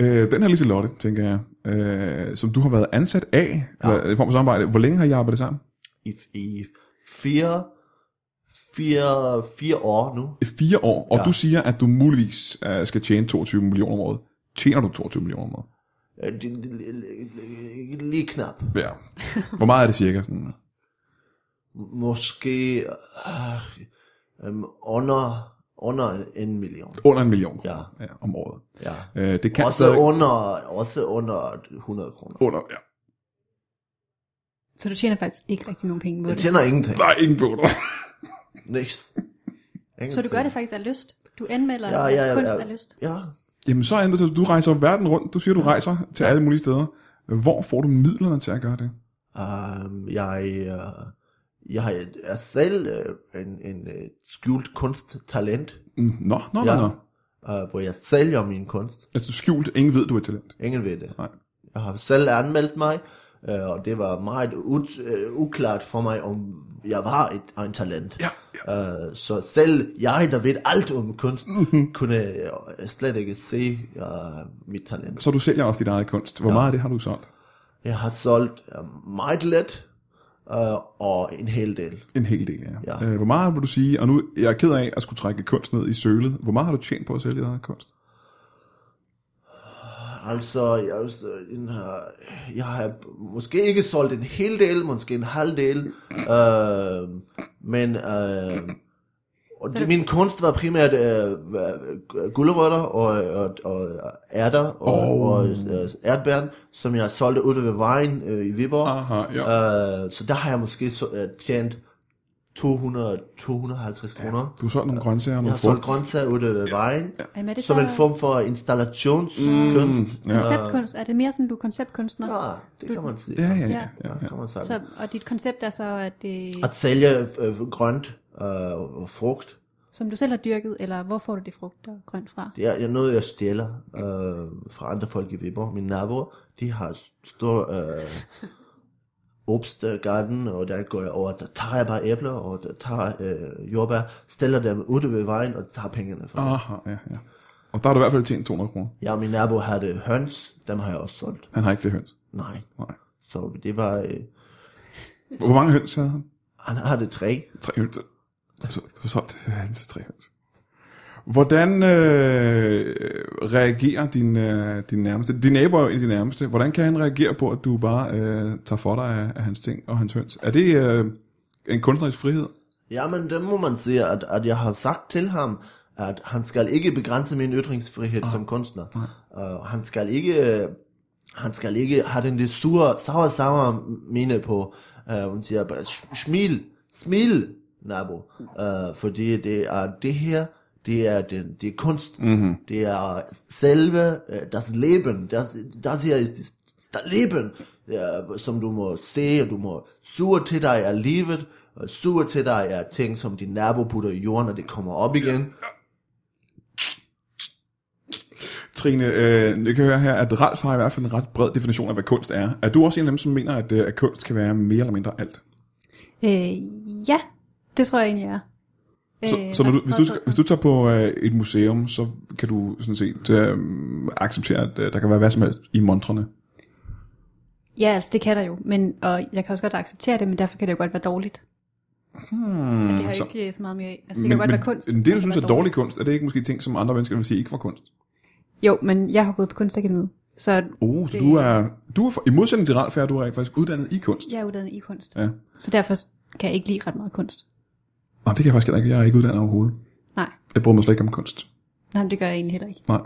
Øh, den her Lise Lotte, tænker jeg, øh, som du har været ansat af, ja. i form af samarbejde. Hvor længe har I arbejdet sammen?
I, i fire, fire, fire år nu.
I fire år, og ja. Du siger, at du muligvis uh, skal tjene 22 millioner om året. Tjener du 22 millioner om året?
Det- Lige knap.
Ja. Hvor meget er det cirka? Sådan?
Måske uh, um, under, under en million.
Under en million
Ja.
kroner ja, om året.
Ja.
Øh, det kan
Også
stadig...
under, også under 100 kroner.
under ja.
Så du tjener faktisk ikke rigtig nogen penge på
Jeg
det.
tjener ingenting.
Nej, ingen på dig. [laughs]
Niks.
Så du gør det faktisk af lyst? Du anmelder
Ja, ja, ja,
kunst
ja.
af lyst?
Ja.
Jamen så er det, så du rejser verden rundt. Du siger, du rejser til alle mulige steder. Hvor får du midlerne til at gøre det?
Um, jeg, uh, jeg er selv uh, en, en uh, skjult kunsttalent,
Mm, Nå, nå,
Ja.
nå, nå.
uh, hvor jeg sælger min kunst.
Altså skjult, ingen ved, du er et talent.
Ingen ved det.
Nej.
Jeg har selv anmeldt mig øh, og det var meget ud, øh, uklart for mig, om jeg var et, en talent.
Ja,
Øh, så selv jeg, der ved alt om kunst,
Mhm.
kunne øh, slet ikke se øh, mit talent.
Så du sælger også dit eget kunst. Hvor meget af det har du solgt?
Jeg har solgt øh, meget let, øh, og en hel del.
En hel del, ja.
Ja.
Øh, hvor meget vil du sige, og nu jeg er ked af at skulle trække kunst ned i sølet, hvor meget har du tjent på at sælge eget kunst?
Altså, jeg, er også, en, øh, jeg har måske ikke solgt en hel del, måske en halv del, øh, men øh, og det, min kunst var primært øh, øh, gulerødder og, og, og ærter og,
Oh.
og øh, ærtbæren, som jeg solgte ude ved vejen øh, i Viborg.
Aha, ja.
Øh, så der har jeg måske så, øh, tjent 200, 250 kroner.
Du har solgt nogle grøntsager og
Jeg
nogle
har solgt grøntsager ude ved vejen,
er det
som
så
en form for installationskunst.
Mm, ja.
konceptkunst? Er det mere sådan, du er konceptkunstner?
Ja, det kan man sige.
Ja, ja, ja.
Ja.
ja,
Ja, kan man sige.
Så, og dit koncept er så, at det,
At sælge øh, grønt øh, og frugt,
som du selv har dyrket, eller hvor får du det frugt og grønt fra?
det er, jeg noget, jeg stjæler øh, fra andre folk i Viborg. Mine naboer, de har stor øh, [laughs] obstgarden, og der går jeg over, der tager jeg bare æbler, og der tager øh, jordbær, stiller dem ude ved vejen, og tager pengene fra dem.
Aha, ja, ja. Og der har du i hvert fald tjent 200 kroner.
Og min nabo havde høns, dem har jeg også solgt.
Han har ikke flere høns.
Nej,
Nej.
så det var, øh,
Hvor mange høns havde han?
han havde tre.
Tre høns. Altså, du har solgt hans tre høns. Hvordan øh, reagerer din, øh, din nærmeste? Din nabo er af de nærmeste. Hvordan kan han reagere på, at du bare øh, tager for dig af, af hans ting og hans høns? Er det øh, en kunstnerisk frihed?
Jamen, det må man sige, at, at jeg har sagt til ham, at han skal ikke begrænse min ytringsfrihed som kunstner. Uh, han skal ikke, han skal ikke have den det sure, sauer, sauer mine på, uh, hun siger bare, "Sh- smil, smil, nabo, uh, fordi det er det her, det er, den, det er kunst, mm-hmm. det er selve, uh, das Leben, das, das her ist das Leben, som du må se, og du må suge til dig af livet, og suge til dig af ting, som din nabo putter i jorden, og det kommer op igen.
Trine, øh, jeg kan høre her, at Ralf har i hvert fald en ret bred definition af, hvad kunst er. Er du også en af dem, som mener, at, øh, at kunst kan være mere eller mindre alt?
Øh, ja, det tror jeg egentlig er.
Så,
Øh,
så når du, hvis, du, hvis du tager på øh, et museum, så kan du sådan set øh, acceptere, at øh, der kan være hvad som helst i montrene.
Ja, altså det kan der jo, men, og jeg kan også godt acceptere det, men derfor kan det jo godt være dårligt.
Hmm,
Det har
så,
ikke så meget mere... Altså det kan godt være kunst.
Men det, du
men
synes er
være
dårlig kunst, er det ikke måske ting, som andre mennesker vil sige ikke var kunst?
Jo, men jeg har gået på kunstakademiet, så
Oh, så
Det-
du er, du er, for- i modsætning til Ralf, er du rent faktisk uddannet i kunst.
jeg er uddannet i kunst.
Ja.
Så derfor kan jeg ikke lide ret meget kunst.
Og det kan jeg faktisk ikke. Jeg er ikke uddannet overhovedet.
Nej,
Jeg bryder mig slet ikke om kunst.
nej men det gør jeg egentlig heller ikke.
Nej.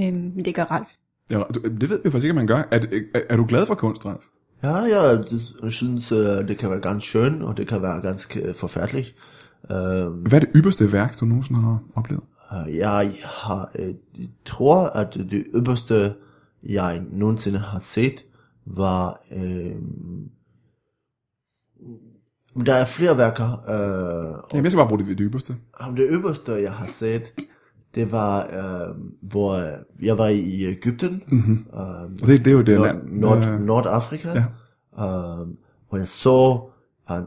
Øhm, men det gør Ralf.
Ja, du- det ved vi faktisk ikke, at man gør. Er, er, er du glad for kunst, Ralf?
Ja, jeg synes, øh, det kan være ganske skønt, og det kan være ganske øh, forfærdeligt. Øh,
Hvad er det ypperste værk, du nogensinde har oplevet?
Øh, Jeg har, øh, tror, at det ypperste, jeg nogensinde har set, var... Øh, men der er flere værker. Øh,
Jamen, jeg skal bare bruge det, det ypperste.
og det ypperste, jeg har set, det var, øh, hvor jeg var i Ægypten, mm-hmm. øh,
Og det, det er jo det
Nord,
land.
Nord,
øh,
Nordafrika,
ja.
øh, hvor jeg så, at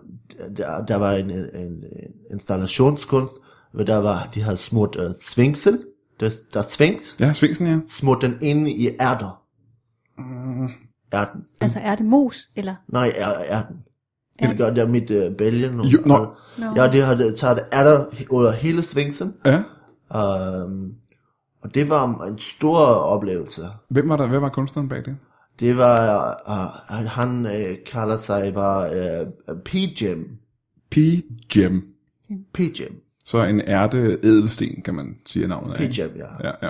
der, der var en, en, en installationskunst, hvor der var, de havde smurt uh, svinksel, der, der svinks,
Ja, Svingsen, ja.
smurt den inde i ærter. Ærten.
Altså er det mos, eller?
Nej, er, ærten. Det gør der mit uh, Belgien. Og,
Jo. Nå.
Ja, de havde taget ærter under hele svinksen.
Ja.
Um, og det var en stor oplevelse.
Hvem var der? Hvem var kunstneren bag det?
Det var, uh, han uh, kalder sig bare uh, P-Gem.
P-Gem.
P-Gem.
Så en ærte edelsten, kan man sige navnet af.
P-Gem, ja.
Ja, ja.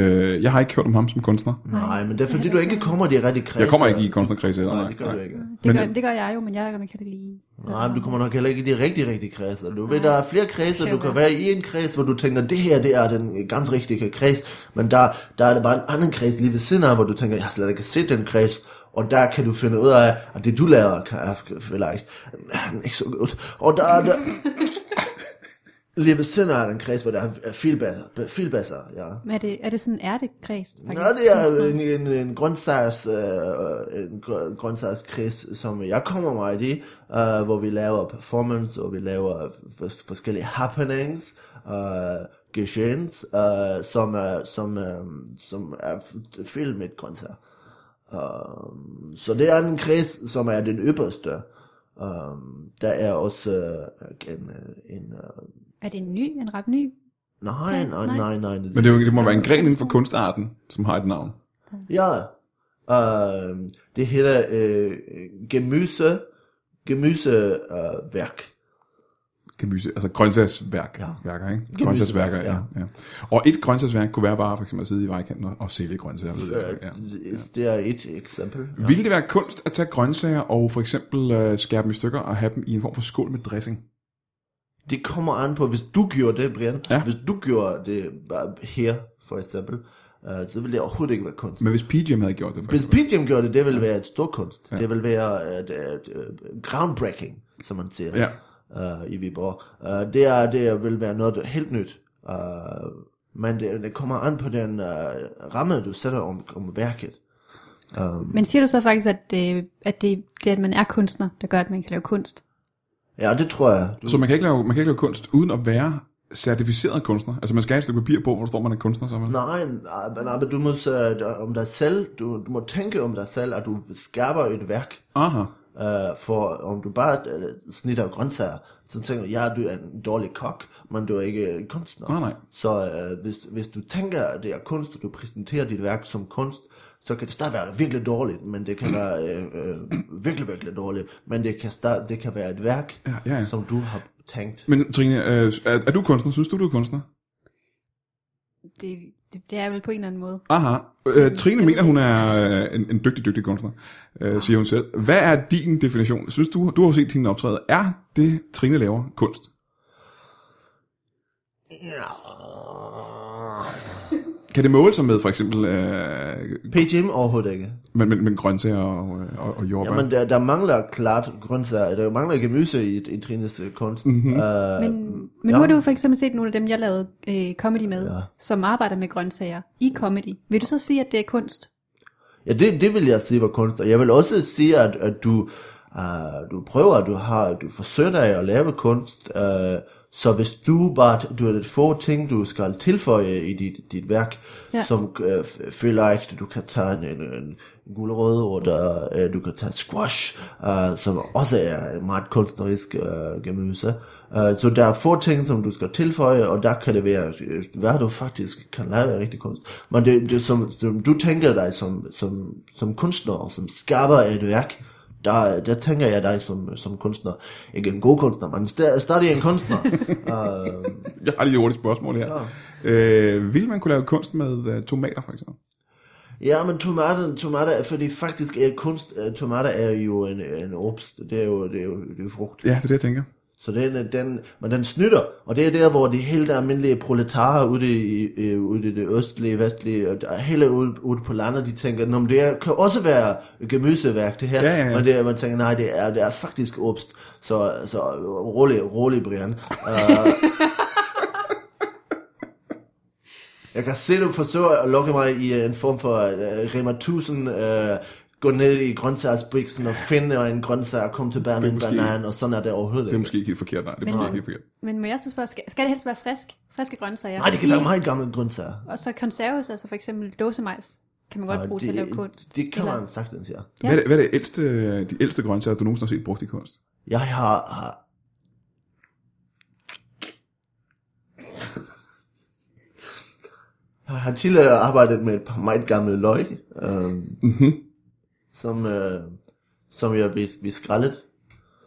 Øh, jeg har ikke hørt om ham som kunstner.
Nej, men det er fordi, du ikke kommer i de rigtige kredse.
Jeg kommer ikke i kunstnerkredse.
Nej, det gør du ikke.
Det,
Men-
gør, det gør jeg jo, men jeg kan ikke lide.
Nej, men du kommer nok heller ikke i de rigtige, rigtige kredse. Du ved, der er flere kredse, du kan
være.
i en kreds, hvor du tænker, det her, det er den ganz rigtige kreds. Men der, der er det bare en anden kreds lige ved siden af, hvor du tænker, jeg har slet ikke set den kreds. Og der kan du finde ud af, at det du laver, kan er vielleicht ikke så godt. Og der er der... Lige ved siden af den kreds, hvor der er filbasser, filbasser, ja.
Men er det, er det sådan en ærtekreds?
Nå, det er en, en, en grøntsags, øh, en grø- grøntsagskreds, som jeg kommer meget i, øh, hvor vi laver performance, og vi laver forskellige happenings, øh, geschehens, øh, som, er, som, øh, som er fyldt med grøntsager. Um, så det er en kreds, som er den ypperste. Um, der er også uh, en, en uh,
Er det en ny, en ret ny?
nej,
Ja,
nej,
nej.
nej, nej.
Men det, er jo, det må være en gren inden for kunstarten, som har et navn.
Ja, uh, det hedder uh, gemyse, gemyseværk. Uh, værk.
Gemyse, altså grøntsagsværk,
Ja.
værker, ikke? Grøntsagsværker, ja.
ja.
ja. Og et grøntsagsværk kunne være bare for eksempel at sidde i vejkanten og, og sælge grøntsager. ved jeg,
Uh,
ja.
Det er et eksempel.
Ja. Ville det være kunst at tage grøntsager og for eksempel øh, skære dem i stykker og have dem i en form for skål med dressing?
Det kommer an på, hvis du gjorde det, Brian,
Ja.
hvis du gjorde det her, for eksempel, uh, så ville det overhovedet ikke være kunst.
Men hvis PGM havde gjort det,
Hvis. PGM gjorde det, det ville være et stor kunst. Ja. Det ville være et, et, et groundbreaking, som man siger
Ja.
uh, i Viborg. Uh, det, er, det vil være noget helt nyt. Uh, men det, det kommer an på den uh, ramme, du sætter om, om værket. Um,
Men siger du så faktisk, at, det, at det, det, at man er kunstner, der gør, at man kan lave kunst?
Ja, det tror jeg. Du,
Så man kan, ikke lave, man kan ikke lave kunst uden at være certificeret kunstner? Altså man skal have et stykke papir på, hvor der står, man er kunstner, så man...
Nej, men, du må uh, om dig selv, du, du må tænke om dig selv, at du skaber et værk,
Aha.
Uh, for om du bare uh, snitter grøntsager, så tænker du, ja, du er en dårlig kok, men du er ikke kunstner.
Nej, nej.
Så uh, hvis, hvis du tænker, at det er kunst, og du præsenterer dit værk som kunst, så kan det stadig være virkelig dårligt, men det kan [clears throat] være uh, uh, virkelig, virkelig dårligt, men det kan, start, det kan være et værk,
Ja, ja, ja.
som du har tænkt.
Men Trine, øh, er, er du kunstner? Synes du, du er kunstner?
Det, det, det er vel på en eller anden måde.
Aha. Øh, Trine mener, hun er øh, en, en dygtig, dygtig kunstner, øh, siger hun selv. Hvad er din definition? Synes du, du har set hende optræde. Er det, Trine laver, kunst? Kan det måle sig med for eksempel øh,
PGM overhovedet ikke.
med, med, med grøntsager og, og, og jordbær?
Jamen, der, der mangler klart grøntsager, der mangler gemyse i, i Trines øh, kunst. Mm-hmm. Uh,
Men, men
ja.
nu har du jo for eksempel set nogle af dem, jeg lavede øh, comedy med,
Ja.
som arbejder med grøntsager i comedy. Vil du så sige, at det er kunst?
Ja, det, det vil jeg sige var kunst. Og jeg vil også sige, at, at du, uh, du prøver, du har, du forsøger dig at lave kunst, uh, så hvis du bare, du har lidt få ting, du skal tilføje i dit, dit værk, ja. Som uh, føler ikke, du kan tage en, en, en gulerod, eller uh, du kan tage squash, uh, som også er et meget kunstnerisk uh, gemyse. Uh, så der er få ting, som du skal tilføje, og der kan det være, øh, hvad du faktisk kan lave af rigtig kunst. Men det, det som, som du tænker dig som, som, som kunstner, som skaber et værk, der, der tænker jeg dig som, som kunstner. Ikke en god kunstner, men sta- stadig en kunstner. uh, [laughs]
Jeg har lige et hurtigt spørgsmål her. Ja. Øh, vil man kunne lave kunst med uh, tomater, for eksempel?
ja, men tomater, tomater, er- fordi faktisk er kunst, uh, tomater er jo en, en obst, det er jo, det er jo, det er jo frugt.
Ja, det er det, jeg tænker.
Så den, den, men den snytter, og det er der, hvor de helt almindelige proletarer ude i, i, ude i det østlige, vestlige, og hele ude, ude på landet, de tænker, men det er, kan også være gemyseværk, det her,
Ja, ja, ja.
men det, man tænker, nej, det er, det er faktisk obst, så, så rolig, rolig, Brian. Uh, [laughs] jeg kan se, du forsøger at lukke mig i en form for uh, Rema 1000, uh, gå ned i grøntsagsbriksen og finde en grøntsag og komme tilbage med en
måske-
banan, og sådan er det overhovedet
Det er
ikke.
måske ikke helt forkert, nej. Det er
Men-
måske ikke helt forkert.
Men må jeg så spørge, skal, skal det helst være frisk? Friske grøntsager?
Nej, det kan
I-
være meget gamle grøntsager.
Og så konserves, altså for eksempel dåsemajs, kan man godt
Og
bruge til at lave kunst.
Det kan
Eller-
man sagtens, ja.
Ja.
Hvad, er det, hvad er det ældste, de ældste grøntsager, du nogensinde har set brugt i kunst?
Jeg har... har jeg har tidligere arbejdet med et par meget gamle løg, øhm,
Mm-hmm.
Som, øh, som jeg vi, vi skrællet.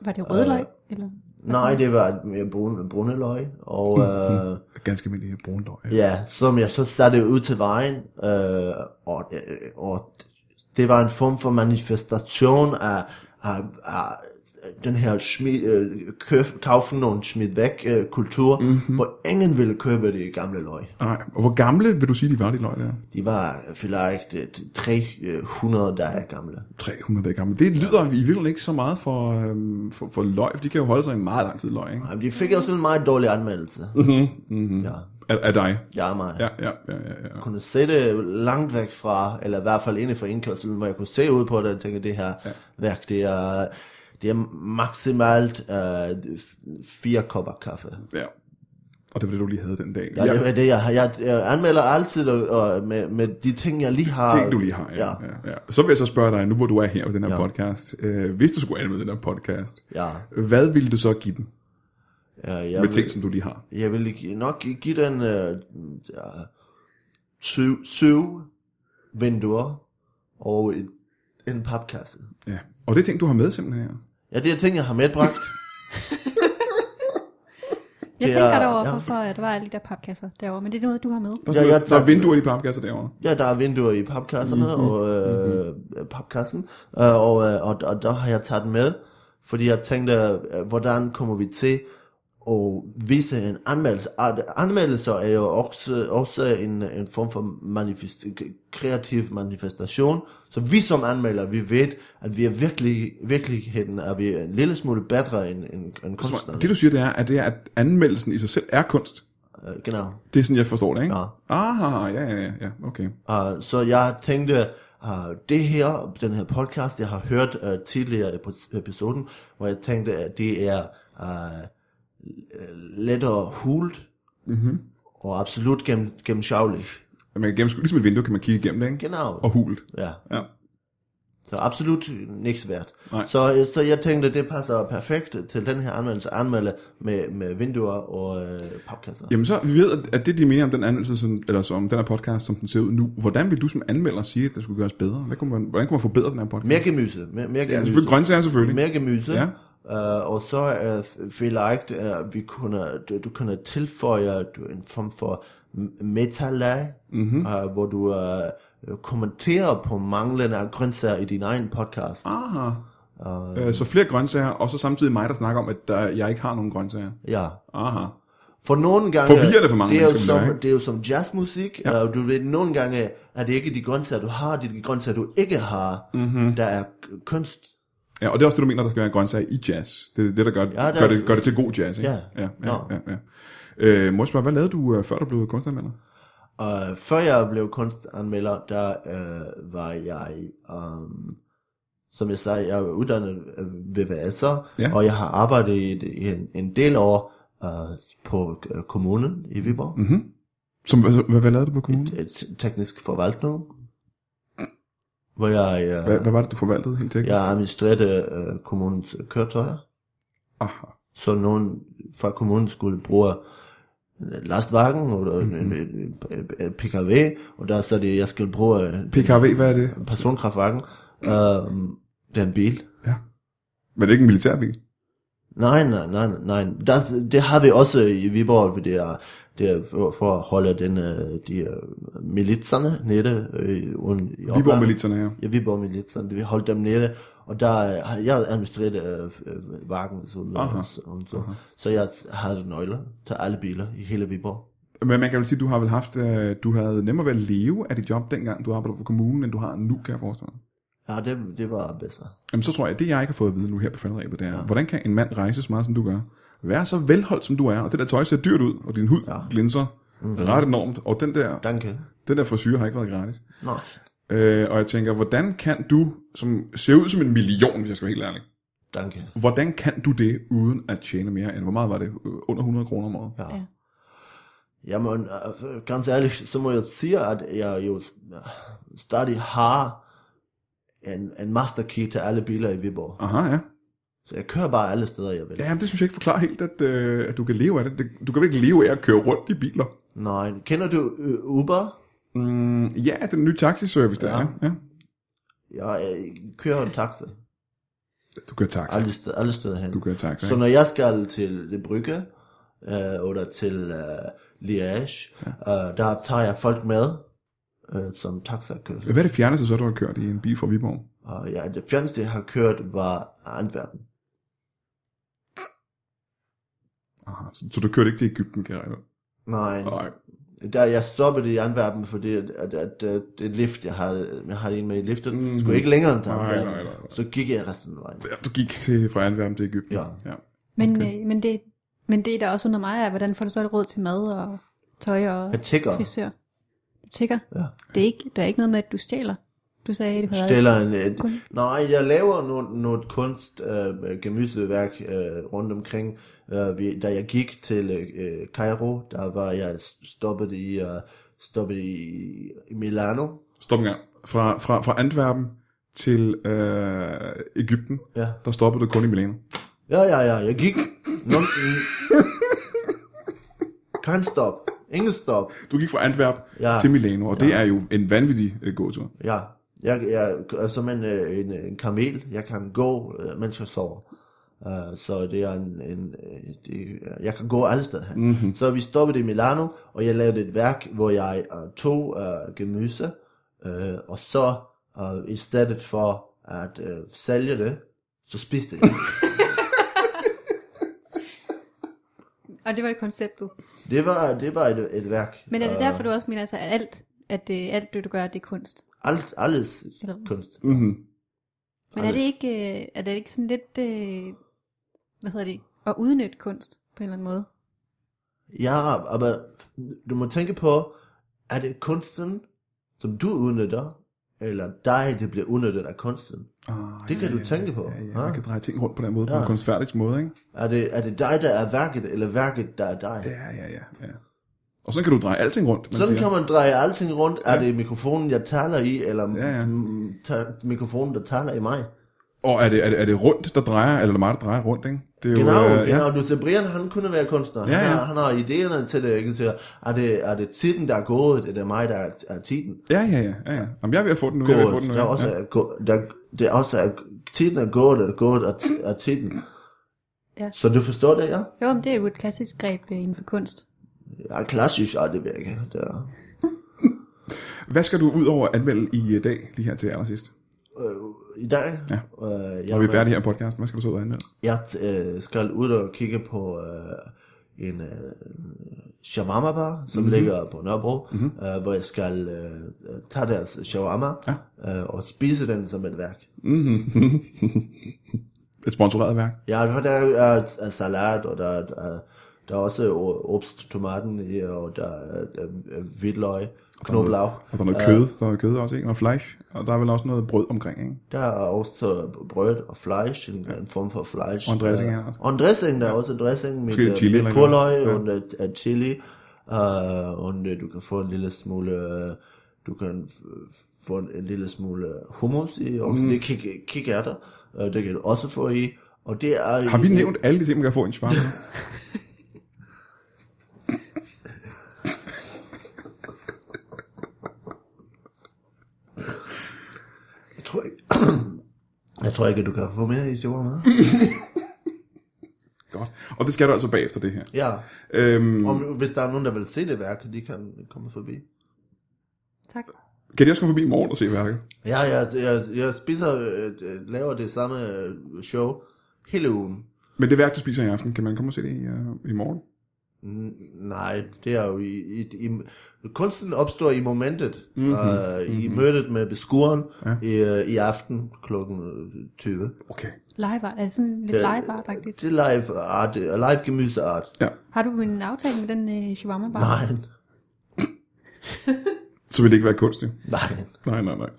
Var det rødløg? Eller?
Nej, det var mere brune, brune løg, og [laughs] øh,
Ganske almindelig brunløg. Ja.
ja, som jeg så satte ud til vejen, øh, og, øh, og det var en form for manifestation af, af, af den her smid, øh, køf, kaufen og smid væk øh, kultur,
Mhm.
mm-hmm. hvor ingen ville købe de gamle løg.
Nej. Og hvor gamle vil du sige, de var, de løg der?
De var vielleicht øh, 300 dage gamle.
300 dage gamle. Det lyder i virkeligheden ikke så meget for, øhm, for, for løg, for de kan jo holde sig i meget lang tid løg, ikke?
Jamen, de fik også en meget dårlig anmeldelse.
Mm-hmm. Mm-hmm.
Ja,
Af, af dig?
jeg mig.
Ja, ja, ja, ja. ja.
kunne se det langt væk fra, eller i hvert fald inde for indkørselen, hvor jeg kunne se ud på det, og tænke, det her ja. værk, det er, det er maksimalt øh, fire kopper kaffe.
ja. Og det var det, du lige havde den dag.
Ja, det er det, jeg, jeg, jeg anmelder altid og, med, med de ting, jeg lige har.
ting, du lige har. Ja,
Ja.
ja. Ja, Så vil jeg så spørge dig, nu hvor du er her på den her ja. Podcast, øh, hvis du skulle anmelde den her podcast,
Ja,
hvad ville du så give den
ja jeg,
med
vil,
ting, som du lige har?
jeg vil nok gi- give den øh, ja, syv, syv vinduer og en, en papkasse.
Ja. Og det er ting, du har med simpelthen her.
Ja, det er ting, jeg har medbragt. [laughs]
Jeg
Det
tænker
er-
derovre,
ja.
hvorfor at der var alle de der papkasser derovre, men det er noget, du har med.
Der,
Ja,
ja,
jeg
der er vinduer i de papkasser derovre.
Ja, der er vinduer i papkasserne mm-hmm. og øh, papkassen, øh, og, øh, og, og der har jeg taget med, fordi jeg tænkte, øh, hvordan kommer vi til at vise en anmeldelse? At Anmeldelser er jo også, også en, en form for manifest, kreativ manifestation, så vi som anmelder, vi ved, at vi er virkelig, virkeligheden er vi en lille smule bedre end, end, end kunstnerne.
Det du siger, det er, at, det er, at anmeldelsen i sig selv er kunst.
Øh, Genau.
Det er sådan, jeg forstår det, ikke?
Ja.
Aha, ja, ja, ja, ja, okay.
Uh, så jeg tænkte, uh, det her, den her podcast, jeg har hørt uh, tidligere i epis- episoden, hvor jeg tænkte, at det er uh, lettere hult, mm-hmm. og absolut gennem, gennemschaveligt.
Man kan ligesom et vindue kan man kigge igennem det, ikke?
Genau.
Og hult.
Ja,
Ja.
så absolut niks værd. Så, så jeg tænkte, det passer perfekt til den her anmeldelse, anmelde med, med vinduer og øh, papkasser.
Jamen så, vi ved, at- det de meninger om den anmeldelse, som, eller som den her podcast, som den ser ud nu. Hvordan vil du som anmelder sige, at det skulle gøres bedre? Hvad kunne man, hvordan kunne man forbedre den her podcast?
Mere gemyse. Mere, mere
ja,
gemyse.
selvfølgelig grøntsager selvfølgelig.
mere gemyse.
Ja.
Uh, og så uh, vielleicht uh, vi kunne, du, du kunne tilføje du, en form for metalag, mm-hmm. uh, hvor du uh, kommenterer på manglende af grøntsager i din egen podcast.
Aha. Uh, så flere grøntsager, og så samtidig mig, der snakker om, at der, jeg ikke har nogen grøntsager.
Ja.
Aha.
For nogle gange,
Forvirrende for mange
det er, jo som, det er jo som jazzmusik, ja. uh, du ved, nogle gange er det ikke de grøntsager, du har, det er de grøntsager, du ikke har, mm-hmm. der er kunst.
Ja, og det er også det, du mener, der skal være grøntsager i jazz. Det er det, der gør,
Ja, der-
gør, det, gør det til god jazz, ikke?
Ja.
Ja, ja,
Nå.
ja. ja. Øh, må jeg spørge, hvad lavede du, øh, før du blev kunstanmelder?
Uh, før jeg blev kunstanmelder, der uh, var jeg, um, som jeg sagde, jeg er uddannet VVS'er,
Ja.
og jeg har arbejdet i, en, en del år uh, på kommunen i Viborg,
Mm-hmm. Som, hvad, hvad, hvad lavede du på kommunen?
et, et teknisk forvaltning, hvor jeg, uh,
Hvad, hvad var det, du forvaltede helt teknisk?
jeg administrerede uh, kommunens køretøjer,
Aha.
så nogen fra kommunen skulle bruge en lastwagen og en, en, en, en, en PKV, og der så det, jeg skulle bruge en
PKV, hvad er det?
personkraftwagen. Um, det er en bil.
Ja. Men det er ikke en militærbil?
Nej, nej, nej, nej. Der, det har vi også i Viborg, for det er, det er for, for at holde den, øh, de uh, militserne nede øh, uden, i
Viborg
oplandet.
militserne her.
Ja, Viborg militserne, vi holdt dem nede, og der øh, har jeg administreret øh, øh, vagen, så, og, så, så, jeg havde nøgler til alle biler i hele Viborg.
Men man kan vel sige, at du har vel haft, øh, du havde nemmere ved at leve af dit job dengang, du arbejdede for kommunen, end du har nu, kan jeg forestille mig.
Ja, det, det var bedre.
Jamen så tror jeg, at det jeg ikke har fået at vide nu her på faldrebet, det er, ja. hvordan kan en mand rejse så meget, som du gør? Være så velholdt, som du er, og det der tøj ser dyrt ud, og din hud ja. glinser mm-hmm. ret enormt, og den der,
Danke.
den der frisyr har ikke været gratis.
Nej.
Øh, og jeg tænker, hvordan kan du, som ser ud som en million, hvis jeg skal være helt ærlig,
Danke.
hvordan kan du det, uden at tjene mere end, hvor meget var det, under 100 kroner om året?
Ja.
Ja.
Jamen, øh, ganz ærligt, så må jeg sige, at jeg jo øh, stadig har en, en master key til alle biler i Viborg.
Aha, ja.
Så jeg kører bare alle steder, jeg vil.
Ja, men det synes jeg ikke forklarer helt, at, øh, at du kan leve af det. Du kan vel ikke leve af at køre rundt i biler?
Nej, kender du øh, Uber?
Mm, ja, den nye taxiservice der, ja.
Ja.
ja.
Jeg øh, kører en taxa
Du kører taxa.
alle, steder, alle steder hen.
Du kører taxa,
Så når jeg skal til det Brygge, øh, eller til øh, Liège, ja. øh, der tager jeg folk med, øh, som taxakører.
Hvad er det fjerneste så, du har kørt i en bil fra Viborg?
Og ja, det fjerneste, jeg har kørt, var Antwerpen.
Aha. Så, så du kørte ikke til Ægypten, kan jeg regne?
Nej,
Nej.
der jeg stoppede i Antwerpen, fordi at, at, at, at det lift, jeg havde, jeg havde en med i liftet, mm. skulle ikke længere end til
Nej,
Antwerpen.
nej, nej, nej.
Så gik jeg resten af vejen.
Ja, du gik til, fra Antwerpen til Ægypten.
Ja.
ja.
Men,
Okay.
øh, men, det, men det der også under mig er, hvordan får du så råd til mad og tøj og
Jeg tigger.
frisør? Du tigger?
Ja.
Det er ikke, der er ikke noget med, at du stjæler. Du sagde, havde...
Stiller en, et,
Kun-
nej, jeg laver noget, noget kunst, øh, gemyseværk øh, rundt omkring. Øh, vi, da jeg gik til øh, Cairo, der var jeg stoppet i, øh, stoppet i, i Milano.
Stop en gang. Fra, fra, fra Antwerpen til øh, Ægypten,
Ja.
der stoppede du kun i Milano.
Ja, ja, ja, jeg gik. No, kan stop. Ingen stop.
Du gik fra Antwerp
Ja.
til Milano, og det er jo en vanvittig øh, gåtur.
Ja, jeg, jeg er som en, øh, en, en kamel. Jeg kan gå, øh, mens jeg sover. Uh, så det er en, en det, jeg kan gå alle steder hen. Mm-hmm. Så vi stoppede i Milano, og jeg lavede et værk, hvor jeg uh, tog uh, gemyse, uh, og så uh, i stedet for at uh, sælge det, så spiste jeg det. [laughs]
Og det var det konceptet.
det var, det var et, et værk.
Men er det derfor, du også mener, altså, at alt, at det, alt det, du gør, det er kunst?
Alt, alles
Eller-
kunst.
Mm-hmm.
Men er det ikke, øh, er det ikke sådan lidt, øh, hvad hedder det, at udnytte kunst på en eller anden måde?
Ja, aber du må tænke på, er det kunsten, som du udnytter, eller dig, det bliver udnyttet af kunsten?
Ah,
Det kan du tænke på,
Ja, ja,
ja.
man kan dreje ting rundt på den måde, på
Ja.
en kunstfærdig måde, ikke?
Er det, er det dig, der er værket, eller værket, der er dig?
Ja, ja, ja, ja. Og så kan du dreje alting rundt, man
Sådan
siger.
kan man dreje alting rundt. Er det mikrofonen, jeg taler i, eller
Ja, ja.
mikrofonen, der taler i mig?
Og er det, er, det, er det rundt, der drejer, eller er det mig, der drejer rundt, ikke? Det er
Genau,
jo,
øh,
øh,
genau. Du ser, Brian, han kunne være kunstner.
Ja,
Han,
ja.
har, han har idéerne til det. Ikke? Så er det, er det tiden, der er gået, eller er det mig, der er, er tiden?
Ja, ja, ja. ja, ja. Jamen, jeg er ved at få den nu. Jeg er ved at få den nu.
Der er
ja.
også
ja.
er, der, det er også er, tiden er gået, og gået er, t- er tiden.
Ja.
Så du forstår det, ja?
Jo, men det er jo et klassisk greb øh, inden for kunst.
Ja, klassisk er det virkelig. Det er,
Hvad skal du ud over at anmelde i øh, dag, lige her til allersidst?
øh, I dag,
Ja.
øh,
Når vi er færdige her i podcasten, hvad skal du så ud og anmelde?
jeg øh, skal ud og kigge på øh, en øh, shawarma bar, som mm-hmm. ligger på Nørrebro, mm-hmm. øh, hvor jeg skal øh, tage deres shawarma
Ja.
øh, og spise den som et værk. [laughs]
Et sponsoreret værk.
Ja, der er, er salat, og der er, er, der er også o- obst, tomaten og der er, hvidløg, knoblauch.
Og der er noget kød, der er noget kød også, ikke? Noget flesh. Og der er vel også noget brød omkring, ikke?
Der er også brød og flesh, en, en form for flesh.
Og en dressing,
Øh,
ja.
Og en dressing, der er også en dressing med,
Måske
øh,
chili
med purløg.
Ja.
og et, et chili. Uh, og øh, du kan få en lille smule, øh, du kan få en, en lille smule hummus i, og mm. det kik, kikærter, uh, det kan du også få i. Og det er,
Har vi nævnt alle de ting, man kan få i en? [laughs]
Jeg tror ikke, jeg tror ikke, at du kan få mere i shawarma.
Godt. Og det skal du altså bagefter det her.
ja,
Øhm,
og hvis der er nogen, der vil se det værk, de kan komme forbi.
Tak.
kan de også komme forbi i morgen og se værket?
Ja, jeg, jeg, jeg spiser, øh, øh, laver det samme show hele ugen.
Men det værk, du spiser i aften, kan man komme og se det i, uh, i morgen?
Nej, det er jo i, i, i kunsten opstår i momentet, mm-hmm. uh, i mødet med beskueren ja. i, uh, i aften klokken 20.
Okay.
Liveart, er det sådan lidt
Det-
liveart-agtigt?
Det er live art, uh, live gemyseart.
Ja.
Har du en aftale med den øh, shawarma bar?
Nej, [laughs]
Så vil det ikke være kunst, jo.
nej.
Nej, nej, nej.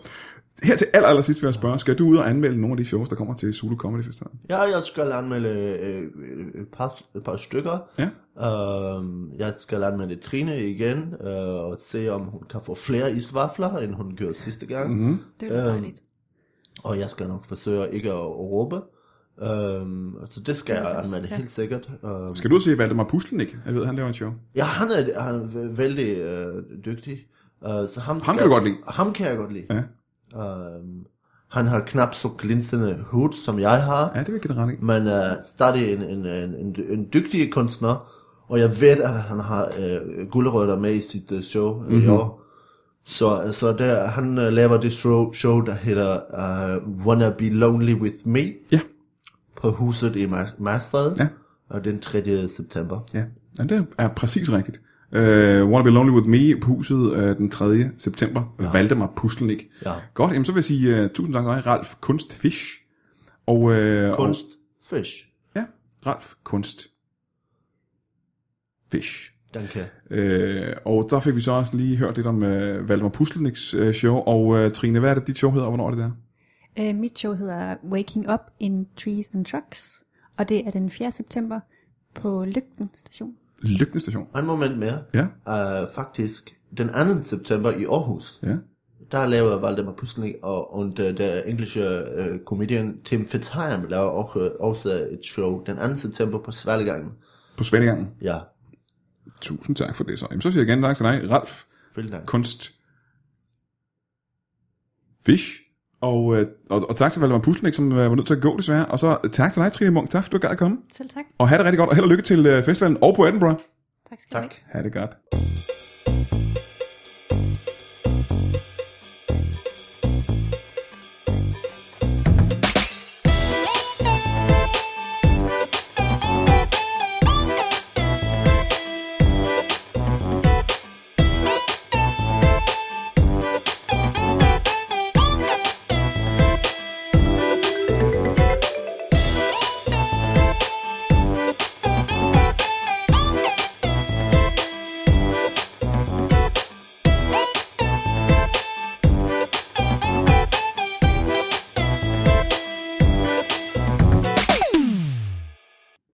Her til aller, aller sidst vil jeg spørge, skal du ud og anmelde nogle af de shows, der kommer til Zulu Comedy Festival?
Ja, jeg skal anmelde øh, et, par, et par stykker.
Ja.
Um, jeg skal anmelde Trine igen, uh, og se om hun kan få flere isvafler, end hun gjorde sidste gang. Mm-hmm.
Det er jo dejligt.
Og jeg skal nok forsøge ikke at råbe. Um, så det skal jeg anmelde
ja.
helt sikkert. Um,
Skal du se Valdemar Puslenik? Jeg ved, han laver en show.
ja, han er, han er vældig øh, dygtig. Uh, så ham,
Ham kan du godt lide.
Ham kan jeg godt lide.
Ja,
Um, han har knap så glinsende hud, som jeg har.
ja det vil jeg ret.
Men uh, stadig en, en, en, en, en dygtig kunstner. Og jeg ved, at han har uh, guldrødder med i sit uh, show mm-hmm. i år. Så, så der, han uh, laver det show, show der hedder uh, Wanna Be Lonely With Me
Ja,
på huset i Ma- Maastricht.
ja.
Og den 3. september.
Ja, ja det er præcis rigtigt. Uh, Wanna Be Lonely With Me på huset uh, den 3. september. Ja. Valdemar Pustelnik.
Ja.
Godt, jamen så vil jeg sige uh, tusind tak til dig, Ralf Kunstfish. Og, uh,
Kunst. Fish.
Og, ja, Ralf Kunst. Fish.
Danke.
Uh, og der fik vi så også lige hørt lidt om uh, Valdemar Pustelniks uh, show. Og uh, Trine, hvad er det, dit show hedder, og hvornår er det der?
Øh, mit show hedder Waking Up in Trees and Trucks, og det er den 4. september på Lygten station.
Lygten station.
En moment mere.
Ja,
Uh, faktisk, den 2. september i Aarhus,
ja.
der laver Valdemar Pustelnik og, og der, der englische uh, comedian Tim Fitzheim laver også, også et show den 2. september på Svalegangen.
På Svendegangen.
Ja,
Tusind tak for det så. Jamen, så siger jeg igen tak til dig, Ralf
vielen Dank.
Kunst Fish. Og, øh, og, og tak til Valdemar Puslenik, som øh, var nødt til at gå desværre. Og så øh, tak til dig, Trine Munk. Tak, fordi du gad at komme.
Selv tak.
Og have det rigtig godt, og held og lykke til festivalen og på Edinburgh.
Tak skal du have.
Ha' det godt.